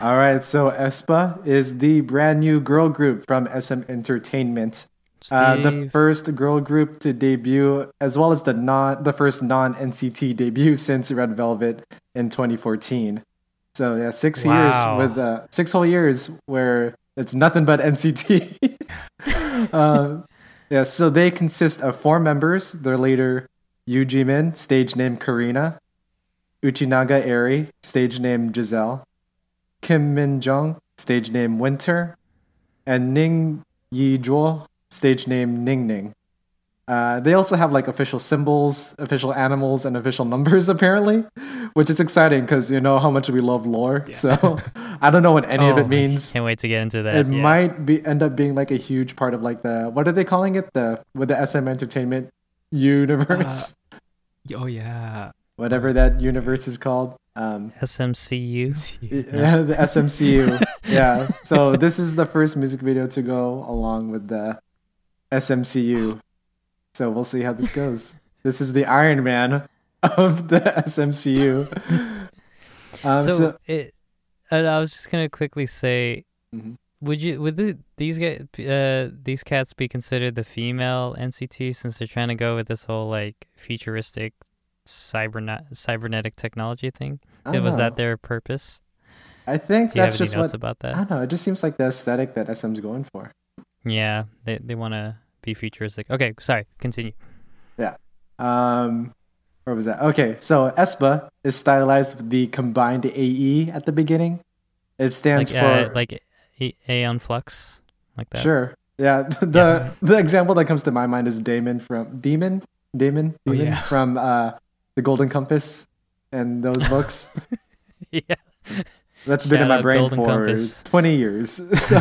All right, so Aespa is the brand new girl group from SM Entertainment. Uh, the first girl group to debut, as well as the non the first non NCT debut since Red Velvet in 2014. So yeah, six Wow. years with uh, six whole years where it's nothing but NCT. um, yeah, so they consist of four members. They're later Yu Jimin, stage name Karina, Uchinaga Eri, stage name Giselle, Kim Min Jung, stage name Winter, and Ning Yi Zhuo, stage name Ning Ning. Uh, they also have like official symbols, official animals, and official numbers apparently, which is exciting because you know how much we love lore. So I don't know what any of Oh, it means. Can't wait to get into that. It yeah. might be end up being like a huge part of like the what are they calling it the with the SM Entertainment universe, Oh yeah. whatever that universe is called. Um, SMCU. yeah, the SMCU. yeah. So this is the first music video to go along with the SMCU. So we'll see how this goes. this is the Iron Man of the SMCU. Um, so, so, it, and I was just gonna quickly say, Mhm. Would you would the, these guys uh these cats be considered the female NCT since they're trying to go with this whole like futuristic cybernet cybernetic technology thing? I don't was that their purpose? I think Do you that's have any just notes what about I that? don't know. It just seems like the aesthetic that SM's going for. Yeah, they they want to be futuristic. Okay, sorry, continue. Yeah. Um, where was that? Okay, so Aespa is stylized with the combined AE at the beginning. It stands Like for uh, like Aeon Flux, like that. sure. Yeah, the the example that comes to my mind is Damon from Demon, Damon, Oh, Demon yeah. from uh, the Golden Compass and those books. yeah. That's been in my brain Golden for Compass. twenty years. So.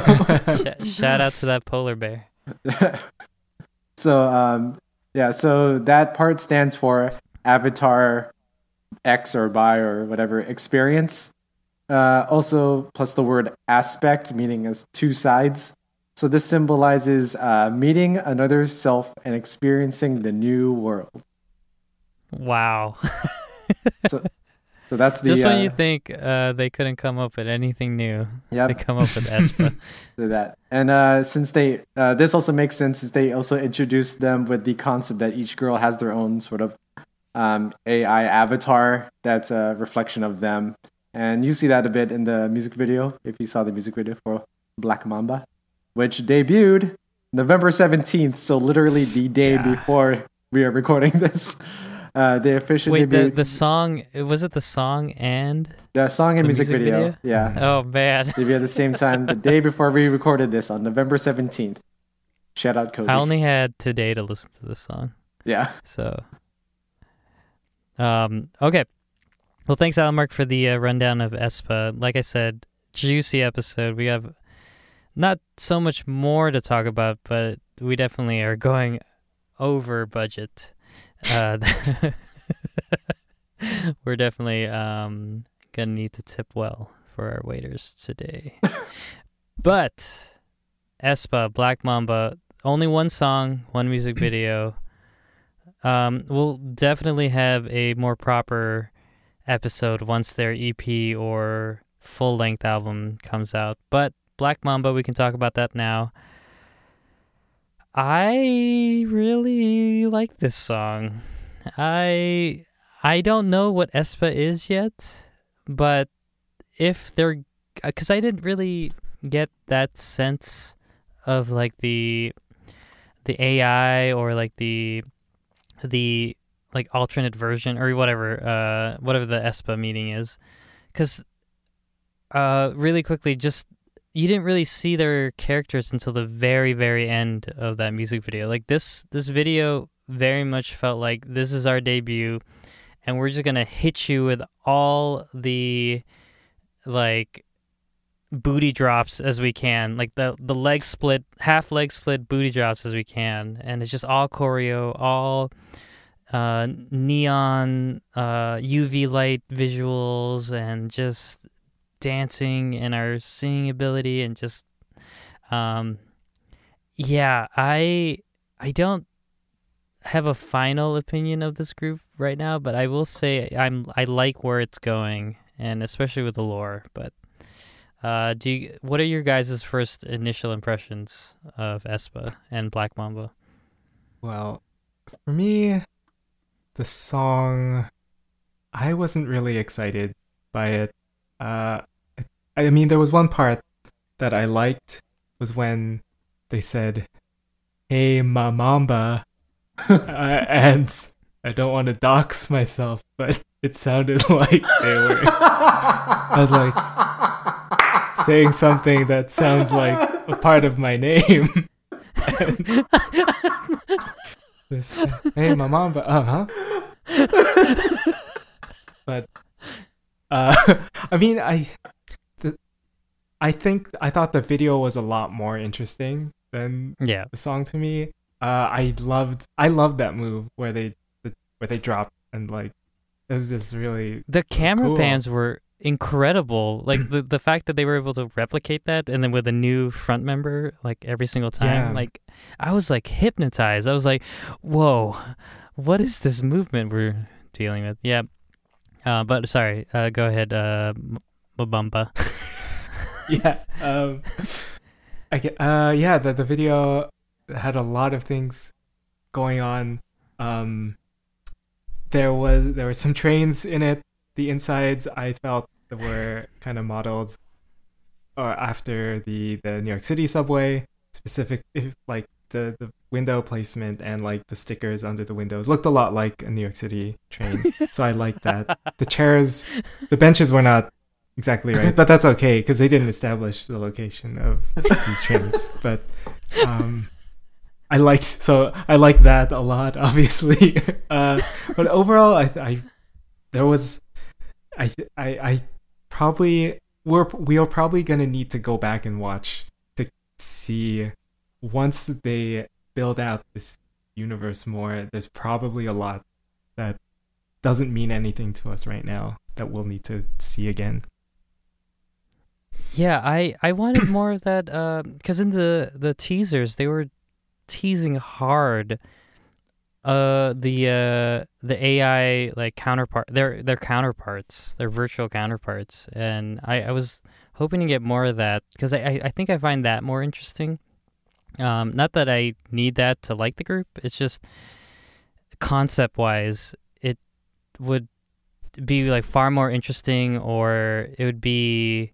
Shout out to that polar bear. so um yeah so that part stands for avatar x or by or whatever experience uh also plus the word aspect meaning as two sides so this symbolizes uh meeting another self and experiencing the new world Wow. so that's the Just when uh, you think uh, they couldn't come up with anything new, yep. they come up with Aespa. to that. And uh, since they, uh, this also makes sense since they also introduced them with the concept that each girl has their own sort of um, AI avatar that's a reflection of them. And you see that a bit in the music video, if you saw the music video for Black Mamba, which debuted November 17th, so literally the day Yeah. before we are recording this. Uh, they officially Wait, the, debuted the song, was it the song and? the song and the music, music video. video? Yeah. Oh, man. Debuted at the same time, the day before we recorded this on November 17th. Shout out Cody. I only had today to listen to this song. Yeah. So, um, okay. Well, thanks, Alan Mark, for the uh, rundown of Aespa. Like I said, juicy episode. We have not so much more to talk about, but we definitely are going over budget. Uh, we're definitely um, gonna need to tip well for our waiters today. but Aespa, Black Mamba, only one song, one music video. Um, we'll definitely have a more proper episode once their EP or full length album comes out. But Black Mamba, we can talk about that now. I really like this song. I I don't know what Aespa is yet, but if they're uh, because I didn't really get that sense of like the the AI or like the the like alternate version or whatever uh whatever the aespa meaning is. Because uh really quickly just you didn't really see their characters until the very very end of that music video. Like this this video very much felt like this is our debut and we're just gonna hit you with all the like booty drops as we can. Like the the leg split half leg split booty drops as we can. And it's just all choreo all uh neon uh uv light visuals and just dancing and our singing ability and just um yeah i i don't have a final opinion of this group right now, but I will say I'm I like where it's going, and especially with the lore. But uh, do you, what are your guys' first initial impressions of Aespa and Black Mamba? Well, for me, the song, I wasn't really excited by it. Uh, I mean, there was one part that I liked was when they said, "Hey, Mamamba," uh, and I don't want to dox myself, but it sounded like they were. I was like saying something that sounds like a part of my name. This, hey, Mamamba. Uh huh. but uh, I mean, I, the, I think I thought the video was a lot more interesting than Yeah, the song to me. Uh, I loved, I loved that move where they, the, where they dropped and like, it was just really the camera Cool. pans were incredible. Like the the fact that they were able to replicate that, and then with a new front member, like every single time, Yeah. like I was like hypnotized. I was like, "Whoa, what is this movement we're dealing with?" Yeah. Uh, but sorry, uh, go ahead, uh, Mabamba. yeah. Um, I get, uh, yeah. The the video had a lot of things going on. Um, there was there were some trains in it. The insides I felt that were kind of modeled, or after the the New York City subway. Specific, if, like the the window placement and like the stickers under the windows looked a lot like a New York City train. so I liked that. The chairs, the benches were not exactly right, but that's okay because they didn't establish the location of these trains. But um, I liked so I liked that a lot, obviously. Uh, but overall, I, I there was I I I probably we're we are probably gonna need to go back and watch to see once they build out this universe more. There's probably a lot that doesn't mean anything to us right now that we'll need to see again. Yeah, I I wanted more of that uh, because in the the teasers they were teasing hard uh the uh the AI like counterpart their their counterparts their virtual counterparts. And I I was hoping to get more of that because I, I think I find that more interesting. Um not that I need that to like the group it's just concept wise it would be like far more interesting or it would be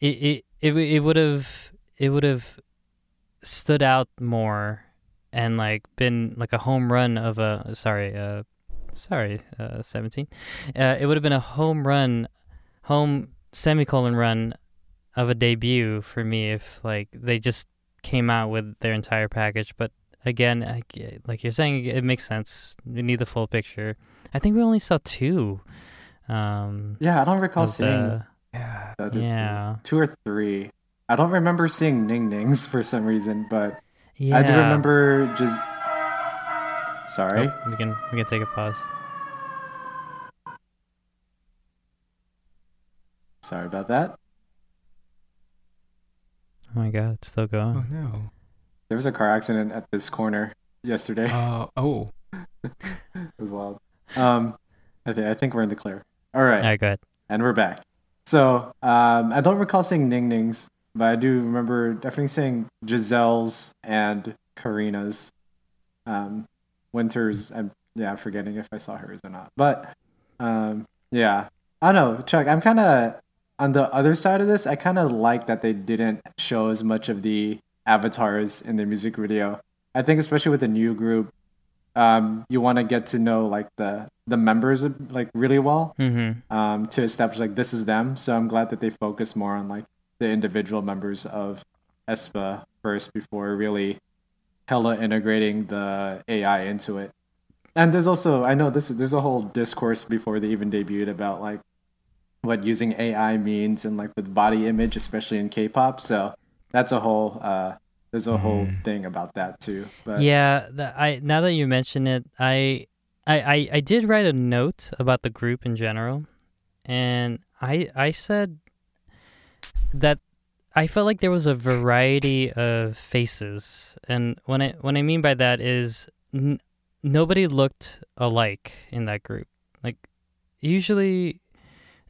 it it it, it would have it would have stood out more and like been like a home run of a sorry uh sorry uh 17 uh it would have been a home run home semicolon run of a debut for me if like they just came out with their entire package. But again I g like you're saying it makes sense. We need the full picture. I think we only saw two um Yeah, I don't recall seeing the- Yeah. yeah. two or three. I don't remember seeing Ning Nings for some reason, but yeah I do remember just. Sorry. Oh, we can we can take a pause. Sorry about that. Oh my god, it's still Oh going. no. There was a car accident at this corner yesterday. Uh, oh. it was wild. Um, I think I think we're in the clear. All right, Alright, go ahead. and we're back. So um, I don't recall seeing Ning Nings, but I do remember definitely seeing Giselle's and Karina's. Um, Winters, I'm yeah forgetting if I saw hers or not, but um, yeah, I don't know, Chuck. I'm kind of on the other side of this. I kind of like that they didn't show as much of the avatars in the music video. I think especially with the new group, um, you want to get to know like the the members like really well Mm-hmm. um, to establish like this is them. So I'm glad that they focus more on like the individual members of Aespa first before really hella integrating the AI into it. And there's also I know this is there's a whole discourse before they even debuted about like what using AI means and like with body image, especially in K-pop. So that's a whole uh, there's a whole Mhm. thing about that too. But Yeah, the, I now that you mention it, I, I I I did write a note about the group in general, and I I said that I felt like there was a variety of faces, and when I when I mean by that is n- nobody looked alike in that group. Like usually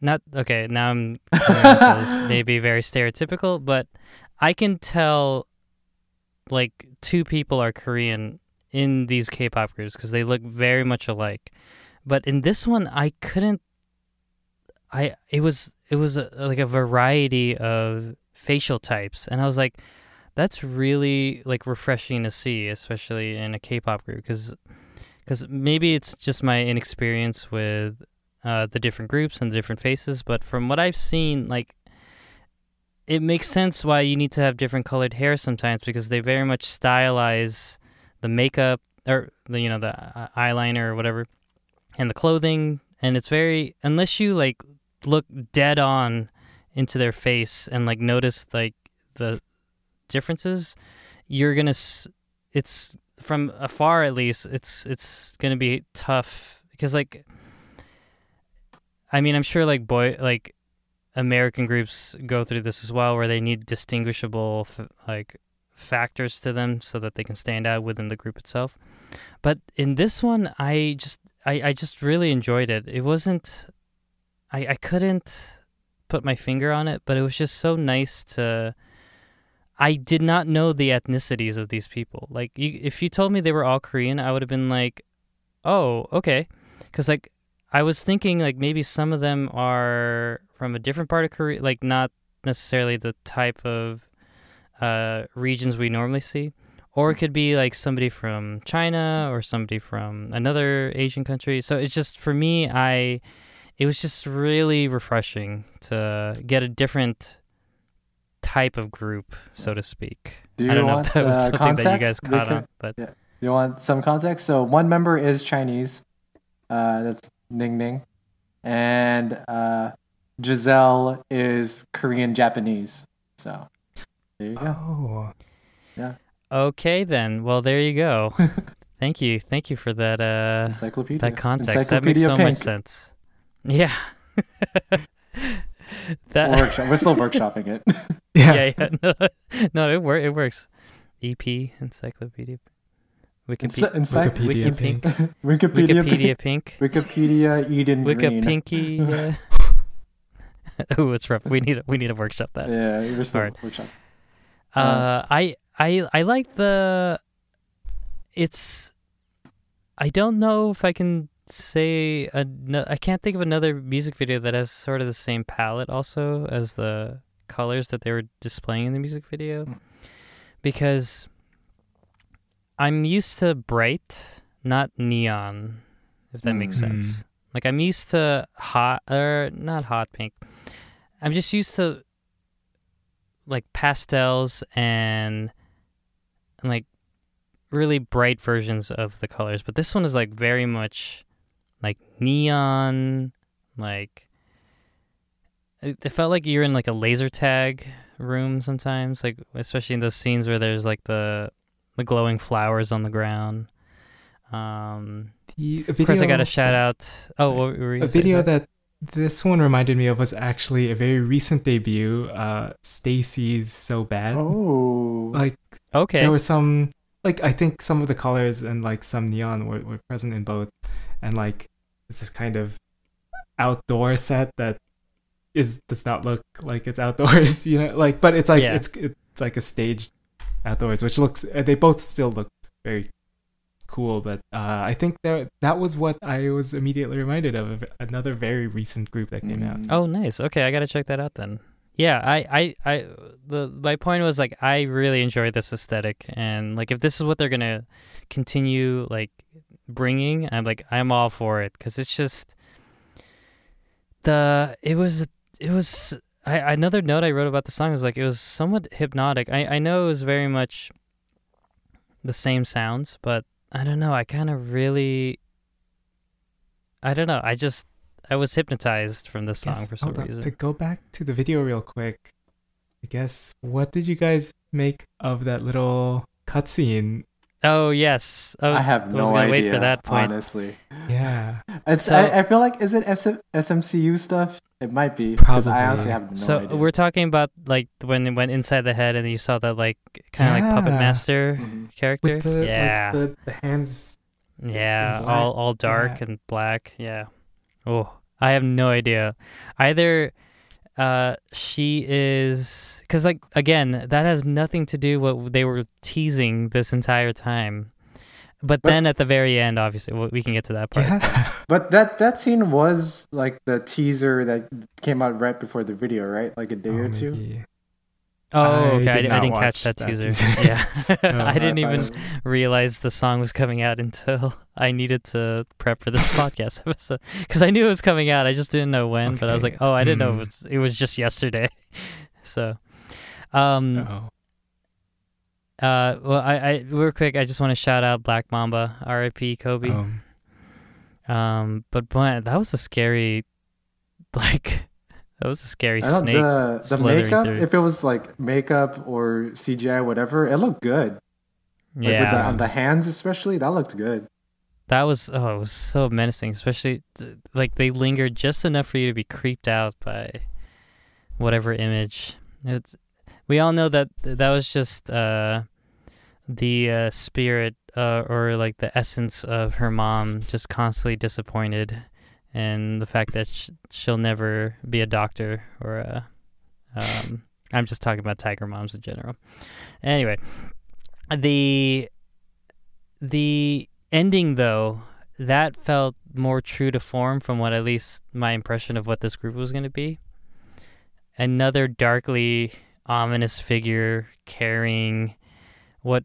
not okay, now I'm coming off as maybe very stereotypical, but I can tell like two people are Korean in these K-pop groups because they look very much alike. But in this one I couldn't I it was it was a, like a variety of facial types and I was like that's really like refreshing to see especially in a K-pop group because because maybe it's just my inexperience with uh, the different groups and the different faces, but from what I've seen, like it makes sense why you need to have different colored hair sometimes because they very much stylize the makeup or the you know the uh, eyeliner or whatever and the clothing and it's very unless you like look dead on into their face and like notice like the differences you're gonna s- it's from afar at least it's it's gonna be tough. Because like i mean i'm sure like boy like american groups go through this as well where they need distinguishable f- like factors to them so that they can stand out within the group itself. But in this one i just i, I just really enjoyed it. It wasn't I, I couldn't put my finger on it but it was just so nice to I did not know the ethnicities of these people. Like, you, if you told me they were all Korean, I would have been like, "Oh, okay," because like I was thinking like maybe some of them are from a different part of Korea, like not necessarily the type of uh, regions we normally see, or it could be like somebody from China or somebody from another Asian country. So it's just for me, I it was just really refreshing to get a different type of group, so to speak. Do you I don't know if that was uh, something context? that you guys caught on, but You want some context? So one member is Chinese. Uh, that's Ning Ning, and uh, Giselle is Korean Japanese. So there you go. Oh, okay then. Well, there you go. Thank you, thank you for that. Uh, Encyclopedia. that context that makes so Pink. much sense. Yeah. that We're, workshop- we're still workshopping it. yeah. yeah, yeah. No, no it works. It works. EP Encyclopedia. Wikipedia. Ency- ency- Wikipedia Wiki Pink. Wikipedia. Wikipedia Pink. Wikipedia Eden Wiki Green. Pinky. Yeah. Ooh, it's rough. We need we need to workshop that. Yeah, we're still Alright. workshop. Uh, I I I like the. It's. I don't know if I can say I can't think of another music video that has sort of the same palette also as the colors that they were displaying in the music video, Mm. because. I'm used to bright, not neon, if that makes Mm. sense. Like I'm used to hot or not hot pink. I'm just used to like pastels and, and like really bright versions of the colors, but this one is like very much like neon, like it, it felt like you're in like a laser tag room sometimes, like especially in those scenes where there's like the the glowing flowers on the ground. Um, The of course, I got a shout out. Oh, what were you a gonna video Zach? that this one reminded me of was actually a very recent debut. Uh, STAYC's so bad. Oh. Like okay, there were some, like I think some of the colors and like some neon were, were present in both, and like it's this kind of outdoor set that is does not look like it's outdoors. You know, like but it's like Yeah. it's it's like a staged outdoors, which looks uh, they both still looked very cool. But uh, I think that that was what I was immediately reminded of, another very recent group that came out. Oh, nice. Okay, I gotta check that out then. Yeah, I, I, I, the my point was like I really enjoy this aesthetic, and like if this is what they're gonna continue like bringing, I'm like I'm all for it because it's just the it was it was I another note I wrote about the song was like it was somewhat hypnotic. I I know it was very much the same sounds, but I don't know. I kind of really I don't know. I just I was hypnotized from this song Yes, for some on, reason. To go back to the video real quick, I guess what did you guys make of that little cutscene? Oh yes, I, was, I have I was no gonna idea. wait for that point. Honestly, Yeah, it's. So- I, I feel like is it SM, SMCU stuff? It might be. 'cause I Probably. honestly have no so idea. we're talking about like when it went inside the head and you saw that like kind of like puppet Yeah. master Mhm. character. with the, like, yeah, the, the hands Yeah, Black- all all dark yeah. and black. Yeah. Oh, I have no idea. Either uh she is cuz like again, that has nothing to do with what they were teasing this entire time. But, But- then at the very end obviously we we can get to that part. Yeah. But that that scene was like the teaser that came out right before the video, right? Like a day or two. maybe. Oh, okay. I, did di- I not didn't catch that that teaser. teaser. Yeah. Oh. I didn't I even thought realize the song was coming out until I needed to prep for this podcast episode because I knew it was coming out. I just didn't know when, but I was like, oh, I didn't know it Hmm. was, it was just yesterday. so, um, Oh. uh, well, I, I real quick, I just want to shout out Black Mamba, R.I.P. Kobe. Um, Um, but boy, that was a scary, like, that was a scary snake. the the makeup. through. If it was like makeup or CGI, whatever, it looked good. Like yeah, with the, on the hands, especially, that looked good. That was oh, it was so menacing. Especially like they lingered just enough for you to be creeped out by whatever image. It's, we all know that that was just uh, the uh, spirit uh, or like the essence of her mom, just constantly disappointed, and the fact that sh- she'll never be a doctor or a. Um, I'm just talking about tiger moms in general. Anyway, the the ending though that felt more true to form from what at least my impression of what this group was going to be another darkly ominous figure carrying what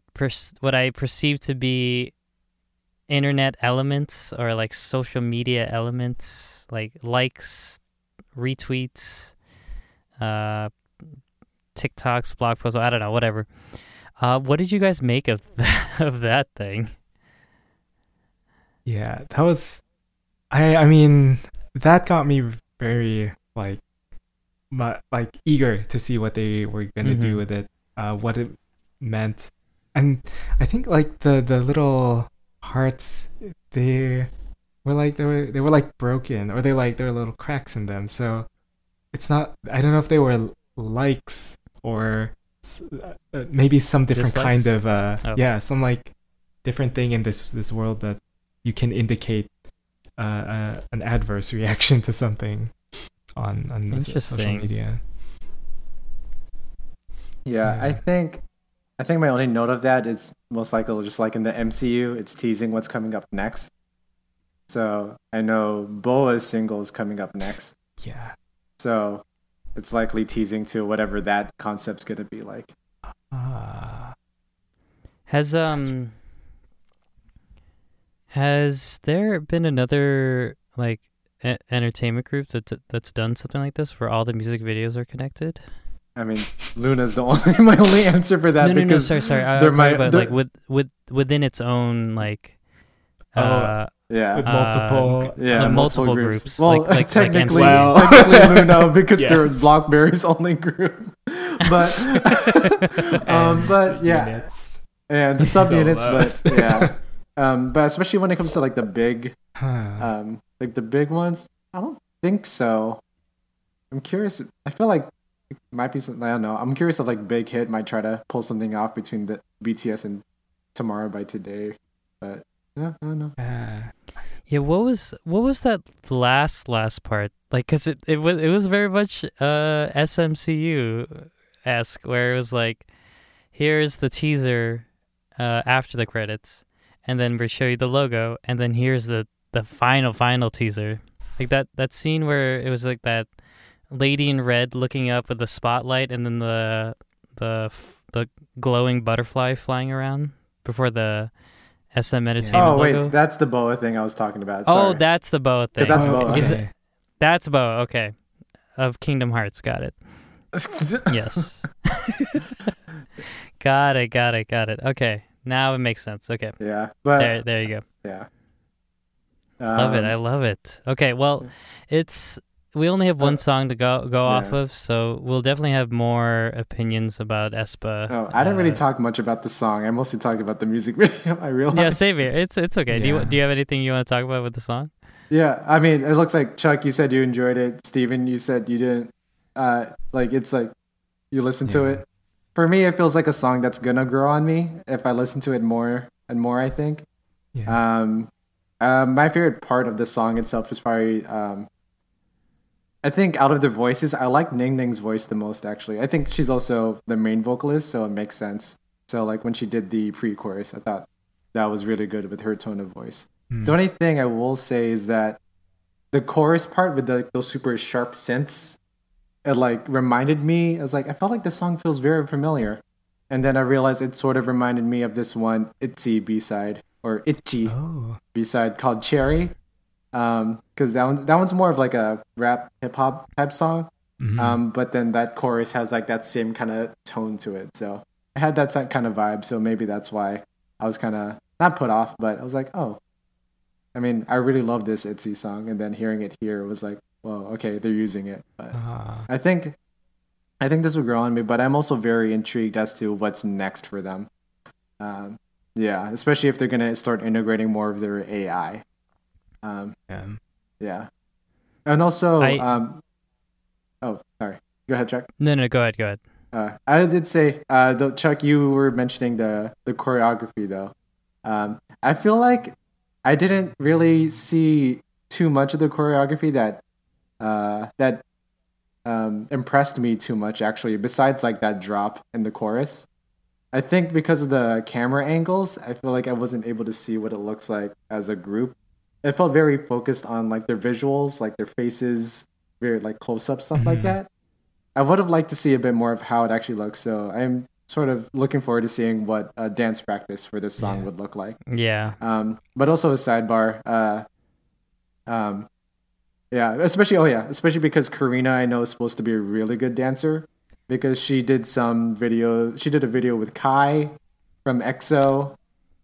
what i perceive to be internet elements or like social media elements like likes retweets uh tiktoks blog posts i don't know whatever uh, what did you guys make of that, of that thing? Yeah, that was. I I mean, that got me very like, mu like eager to see what they were gonna Mhm. do with it, uh, what it meant, and I think like the the little hearts, they were like they were they were like broken, or they like there were little cracks in them. So it's not. I don't know if they were likes or uh, maybe some different kind of uh Oh. yeah some like different thing in this this world that you can indicate uh, uh, an adverse reaction to something on on social media. Yeah, I think I think my only note of that is most likely just like in the MCU, it's teasing what's coming up next. So I know BoA's single is coming up next. Yeah. So it's likely teasing to whatever that concept's gonna be like. Ah. Has um has there been another like entertainment group that that's done something like this where all the music videos are connected? I mean, Loona's the only my only answer for that no, no, no. because Sorry, sorry. I, they're my- about they're- like with with within its own like. Oh, Uh, yeah, With Uh, multiple. yeah, uh, multiple, multiple groups. groups, Well, like- like- like technically, technically Loona because they're Yes. Blockberry's only group. But, um, but yeah, units. and the subunits, Solos. but yeah, um, but especially when it comes to like the big, um, like the big ones, I don't think so. I'm curious. I feel like it might be something. I don't know. I'm curious if like Big Hit might try to pull something off between the BTS and Tomorrow by Today, but yeah, I don't know. Ah. Yeah, what was what was that last last part? Like, cause it it was it was very much uh SMCU esque, where it was like, here's the teaser uh after the credits, and then we show you the logo, and then here's the the final final teaser, like that that scene where it was like that lady in red looking up with the spotlight, and then the the f- the glowing butterfly flying around before the SM Entertainment Oh wait, logo. that's the BoA thing I was talking about. Oh, that's the BoA thing. 'Cause that's Oh, BoA. Is okay. it- That's BoA. Okay, of Kingdom Hearts. Got it. Yes. got it. Got it. Got it. Okay, now it makes sense. Okay, yeah, but there, there you go. yeah. Love it. Um, I love it. Okay, well, it's we only have one Uh, song to go go off of, so we'll definitely have more opinions about Aespa. No, I didn't really uh, talk much about the song. I mostly talked about the music video. I realized. Yeah, same here. It's it's okay. Do you do you have anything you want to talk about with the song? Yeah, I mean, it looks like Chuck. You said you enjoyed it. Steven, you said you didn't. Uh, like it's like you listen to it. For me, it feels like a song that's gonna grow on me if I listen to it more and more. I think. Yeah. Um, uh, my favorite part of the song itself is probably um, I think out of the voices, I like Ning Ning's voice the most. Actually, I think she's also the main vocalist, so it makes sense. So like when she did the pre-chorus, I thought that was really good with her tone of voice. Mm. The only thing I will say is that the chorus part with the, those super sharp synths, it like reminded me. I was like, I felt like the song feels very familiar, and then I realized it sort of reminded me of this one Itzy B side or Itchy Oh. B side called Cherry, um, because that one that one's more of like a rap hip hop type song. Mhm. Um, but then that chorus has like that same kind of tone to it. So I had that kind of vibe. So maybe that's why I was kind of not put off, but I was like, oh, I mean, I really love this Itzy song, and then hearing it here was like, well, okay, they're using it. But Ah. I think, I think this will grow on me. But I'm also very intrigued as to what's next for them. Um, yeah, especially if they're gonna start integrating more of their AI. Um, Yeah. yeah, and also, I- um, oh, sorry, go ahead, Chuck. No, no, go ahead, go ahead. Uh, I did say, uh, though, Chuck, you were mentioning the the choreography though. Um, I feel like I didn't really see too much of the choreography that uh, that um, impressed me too much. Actually, besides like that drop in the chorus, I think because of the camera angles, I feel like I wasn't able to see what it looks like as a group. It felt very focused on like their visuals, like their faces, very like close up stuff like Mhm. that. I would have liked to see a bit more of how it actually looks. So I'm sort of looking forward to seeing what a dance practice for this song Yeah. would look like. Yeah. Um, but also a sidebar. Uh, um, yeah, especially oh yeah, especially because Karina I know is supposed to be a really good dancer because she did some video. She did a video with Kai from EXO,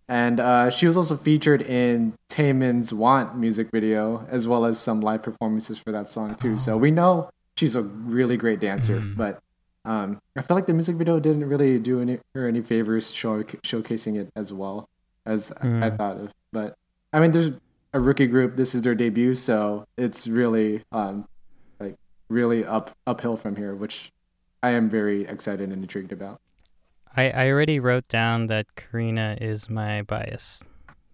and uh, she was also featured in Taemin's "Want" music video as well as some live performances for that song too. So we know she's a really great dancer, Mhm. but. Um, I feel like the music video didn't really do any, her any favors show, showcasing it as well as I- I Mm. thought of. But I mean, there's a rookie group. This is their debut, so it's really, um, like really up uphill from here, which I am very excited and intrigued about. I, I already wrote down that Karina is my bias,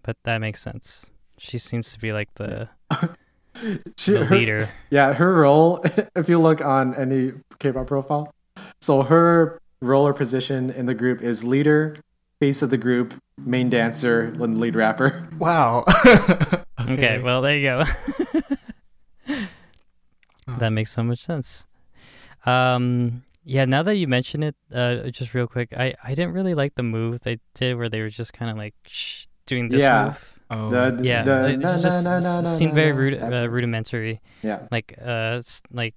but that makes sense. She seems to be like the, She, the her- leader. yeah, her role. If you look on any K-pop profile, so her role or position in the group is leader, face of the group, main dancer, and lead rapper. Wow. Okay, well, there you go. that makes so much sense. Um, yeah, now that you mention it, uh, just real quick, I, I didn't really like the move they did where they were just kind of like shh, doing this Yeah. move. Oh. The, Yeah, the, it no, just, no, no, seemed very no, rudi- that- uh, rudimentary. Yeah. Like, uh, like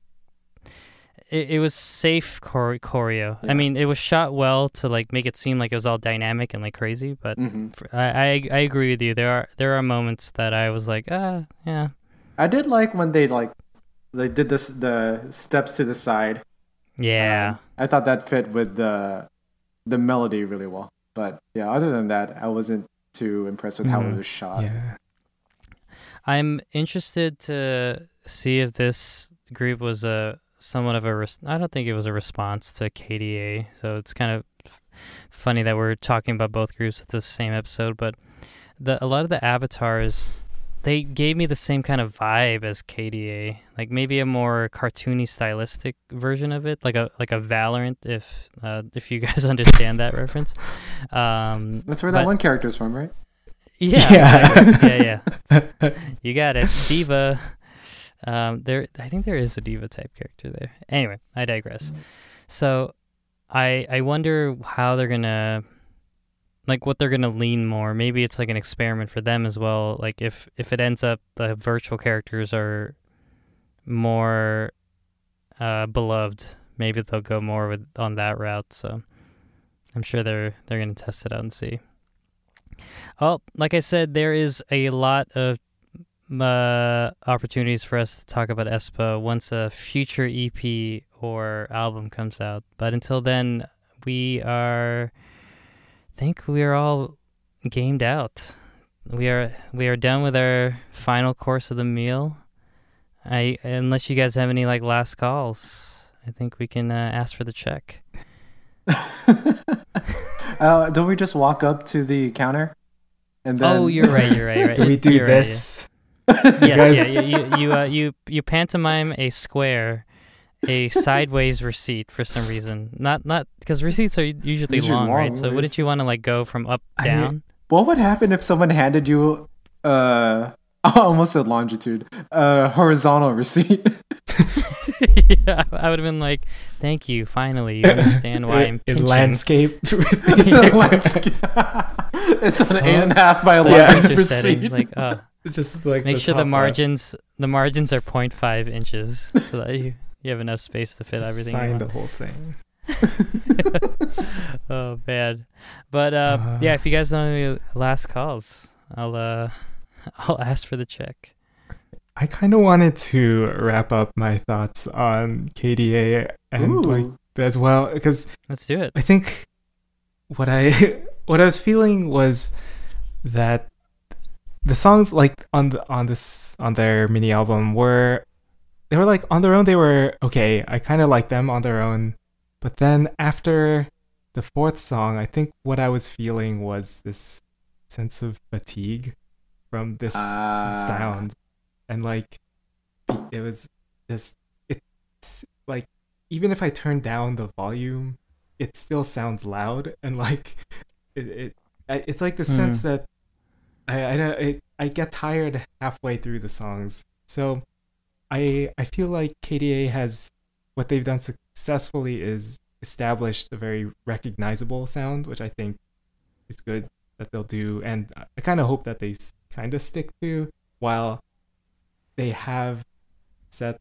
it, it was safe chore- choreo. Yeah. I mean, it was shot well to like make it seem like it was all dynamic and like crazy. But hmm f- I, I I agree with you. There are there are moments that I was like, ah, yeah, I did like when they like they did this the steps to the side. Yeah. Um, I thought that fit with the the melody really well. But yeah, other than that, I wasn't too impressed with how it Mhm. was shot. Yeah. I'm interested to see if this group was a somewhat of a. Res- I don't think it was a response to K/DA, so it's kind of f- funny that we're talking about both groups at the same episode. But the a lot of the avatars, they gave me the same kind of vibe as K/DA, like maybe a more cartoony, stylistic version of it, like a like a Valorant, if uh, if you guys understand that reference. Um, That's where that But- one character's from, right? yeah, Yeah. exactly. yeah, yeah. You got it. D.Va. Um, there, I think there is a diva type character there. Anyway, I digress. So, I I wonder how they're gonna, like, what they're gonna lean more. Maybe it's like an experiment for them as well. Like, if if it ends up the virtual characters are more uh, beloved, maybe they'll go more with on that route. So, I'm sure they're they're gonna test it out and see. Well, like I said, there is a lot of uh, opportunities for us to talk about Aespa once a future EP or album comes out. But until then, we are, think we are all gamed out. We are we are done with our final course of the meal. I unless you guys have any like last calls, I think we can uh, ask for the check. uh, don't we just walk up to the counter And then oh, you're right. You're right. Right. Do we do You're right, yeah. this? Yes, guys- yeah, you you you, uh, you you pantomime a square, a sideways receipt for some reason. Not not because receipts are usually, Usually long, right? So whereas- wouldn't you want to like go from up I- down? What would happen if someone handed you uh I almost said longitude, uh horizontal receipt? yeah, I would have been like, "Thank you, finally, you understand why I'm in pinching." landscape. it's an eight and a half by the eleven picture setting, receipt. like, uh, just like make the sure the top left. margins the margins are 0.5 inches so that you you have enough space to fit everything. you Sign the whole thing. oh man but uh, Uh. yeah if you guys don't have any last calls i'll uh i'll ask for the check I kind of wanted to wrap up my thoughts on K/DA and like as well because let's do it I think what I what I was feeling was that the songs like on the on this on their mini album were they were like on their own they were okay. I kind of like them on their own, but then after the fourth song, I think what I was feeling was this sense of fatigue from this Ah. sound, and like it was just it's like even if I turn down the volume, it still sounds loud and like it. it it's like the sense that I I don't it, I get tired halfway through the songs. So I I feel like K/DA has what they've done successfully is established a very recognizable sound, which I think is good that they'll do, and I kind of hope that they kind of stick to while they have set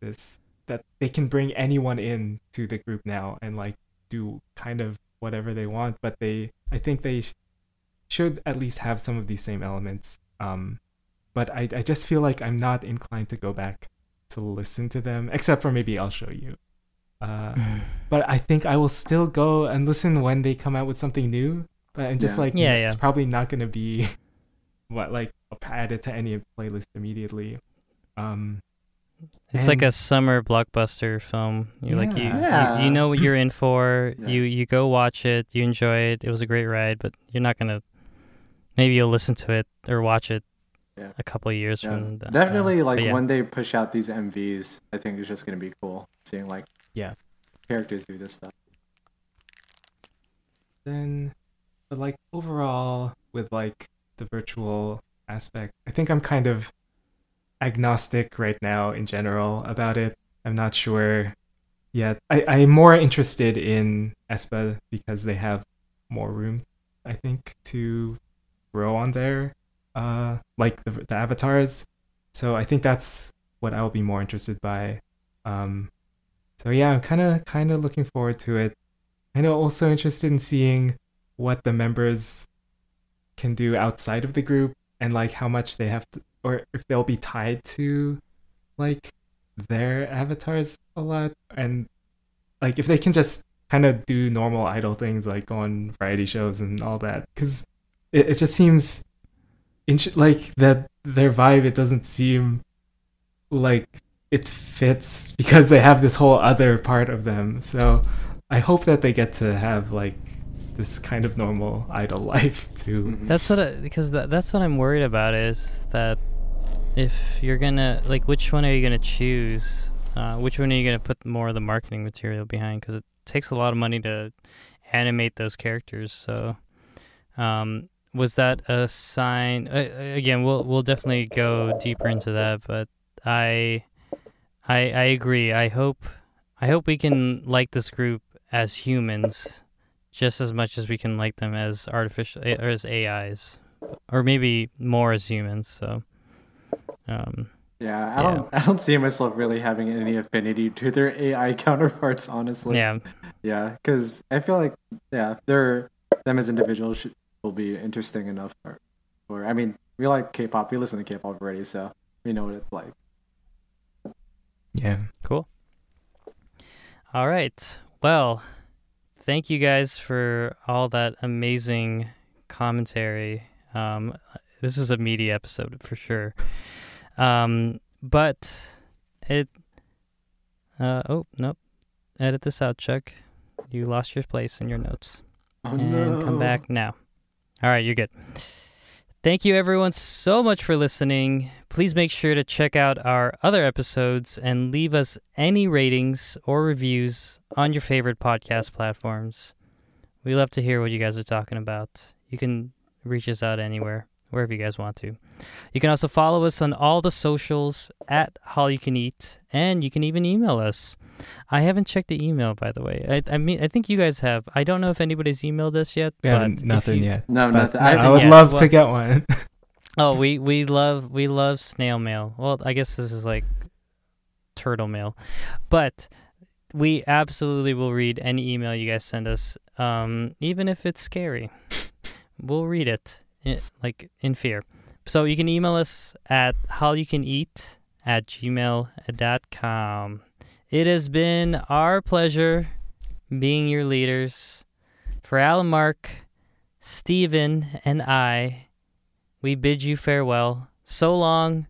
this that they can bring anyone in to the group now and like do kind of whatever they want. But they i think they sh- should at least have some of these same elements um but I, I just feel like i'm not inclined to go back to listen to them except for maybe i'll show you uh but i think i will still go and listen when they come out with something new but i'm just Yeah. like Yeah, it's yeah. probably not going to be what like added to any playlist immediately um it's like a summer blockbuster film you like you, Yeah. you you know what you're in for Yeah. you you go watch it you enjoy it it was a great ride but you're not gonna maybe you'll listen to it or watch it Yeah. a couple of years Yeah, from the, uh, definitely like yeah. when they push out these MVs, I think it's just gonna be cool seeing like Yeah. characters do this stuff. then but like overall with like the virtual aspect i think i'm kind of agnostic right now in general about it i'm not sure yet I, i'm more interested in aespa because they have more room i think to grow on there uh like the, the avatars. So i think that's what i'll be more interested by. Um so yeah i'm kind of kind of looking forward to it. I know also interested in seeing what the members can do outside of the group and like how much they have to or if they'll be tied to like their avatars a lot. And like if they can just kind of do normal idol things like on variety shows and all that. Because it, it just seems int- like that their vibe it doesn't seem like it fits because they have this whole other part of them so I hope that they get to have like this kind of normal idol life too. Mhm. That's what I, because that, that's what I'm worried about is that if you're gonna like which one are you gonna choose? Uh, which one are you gonna put more of the marketing material behind? Because it takes a lot of money to animate those characters. So, um, was that a sign? Uh, again, we'll we'll definitely go deeper into that, but I, I I agree. I hope I hope we can like this group as humans just as much as we can like them as artificial or as AIs, or maybe more as humans. So, um, Yeah, I don't I don't see myself really having any affinity to their AI counterparts, honestly. yeah, Yeah, because I feel like yeah, they're them as individuals should, will be interesting enough. For, for I mean, we like K-pop. We listen to K-pop already, so we know what it's like. Yeah. cool. All right. Well, thank you guys for all that amazing commentary. Um, this was a meaty episode for sure. Um, but it. Uh, oh nope. Edit this out, Chuck. You lost your place in your notes. Oh and come back now. All right, you're good. Thank you, everyone, so much for listening. Please make sure to check out our other episodes and leave us any ratings or reviews on your favorite podcast platforms. We love to hear what you guys are talking about. You can reach us out anywhere, wherever you guys want to. You can also follow us on all the socials at Hallyu Can Eat, and you can even email us. I haven't checked the email, by the way. I, I mean, I think you guys have. I don't know if anybody's emailed us yet. We but haven't nothing you- yet. No, But nothing. I, I would yet. love Well- to get one. Oh, we we love we love snail mail. Well, I guess this is like turtle mail, but we absolutely will read any email you guys send us, um, even if it's scary. we'll read it, i like in fear. So you can email us at hallyucaneat at gmail.com. It has been our pleasure being your leaders. For Alan Mark, Steven, and I, we bid you farewell. So long,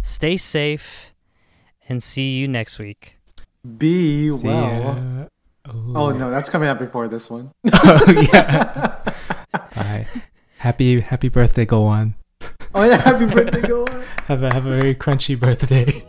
stay safe, and see you next week. Be See well. Oh. oh no, that's coming out before this one. oh yeah. Bye. Happy happy birthday, go on. oh yeah, happy birthday, go on. Have a have a very crunchy birthday.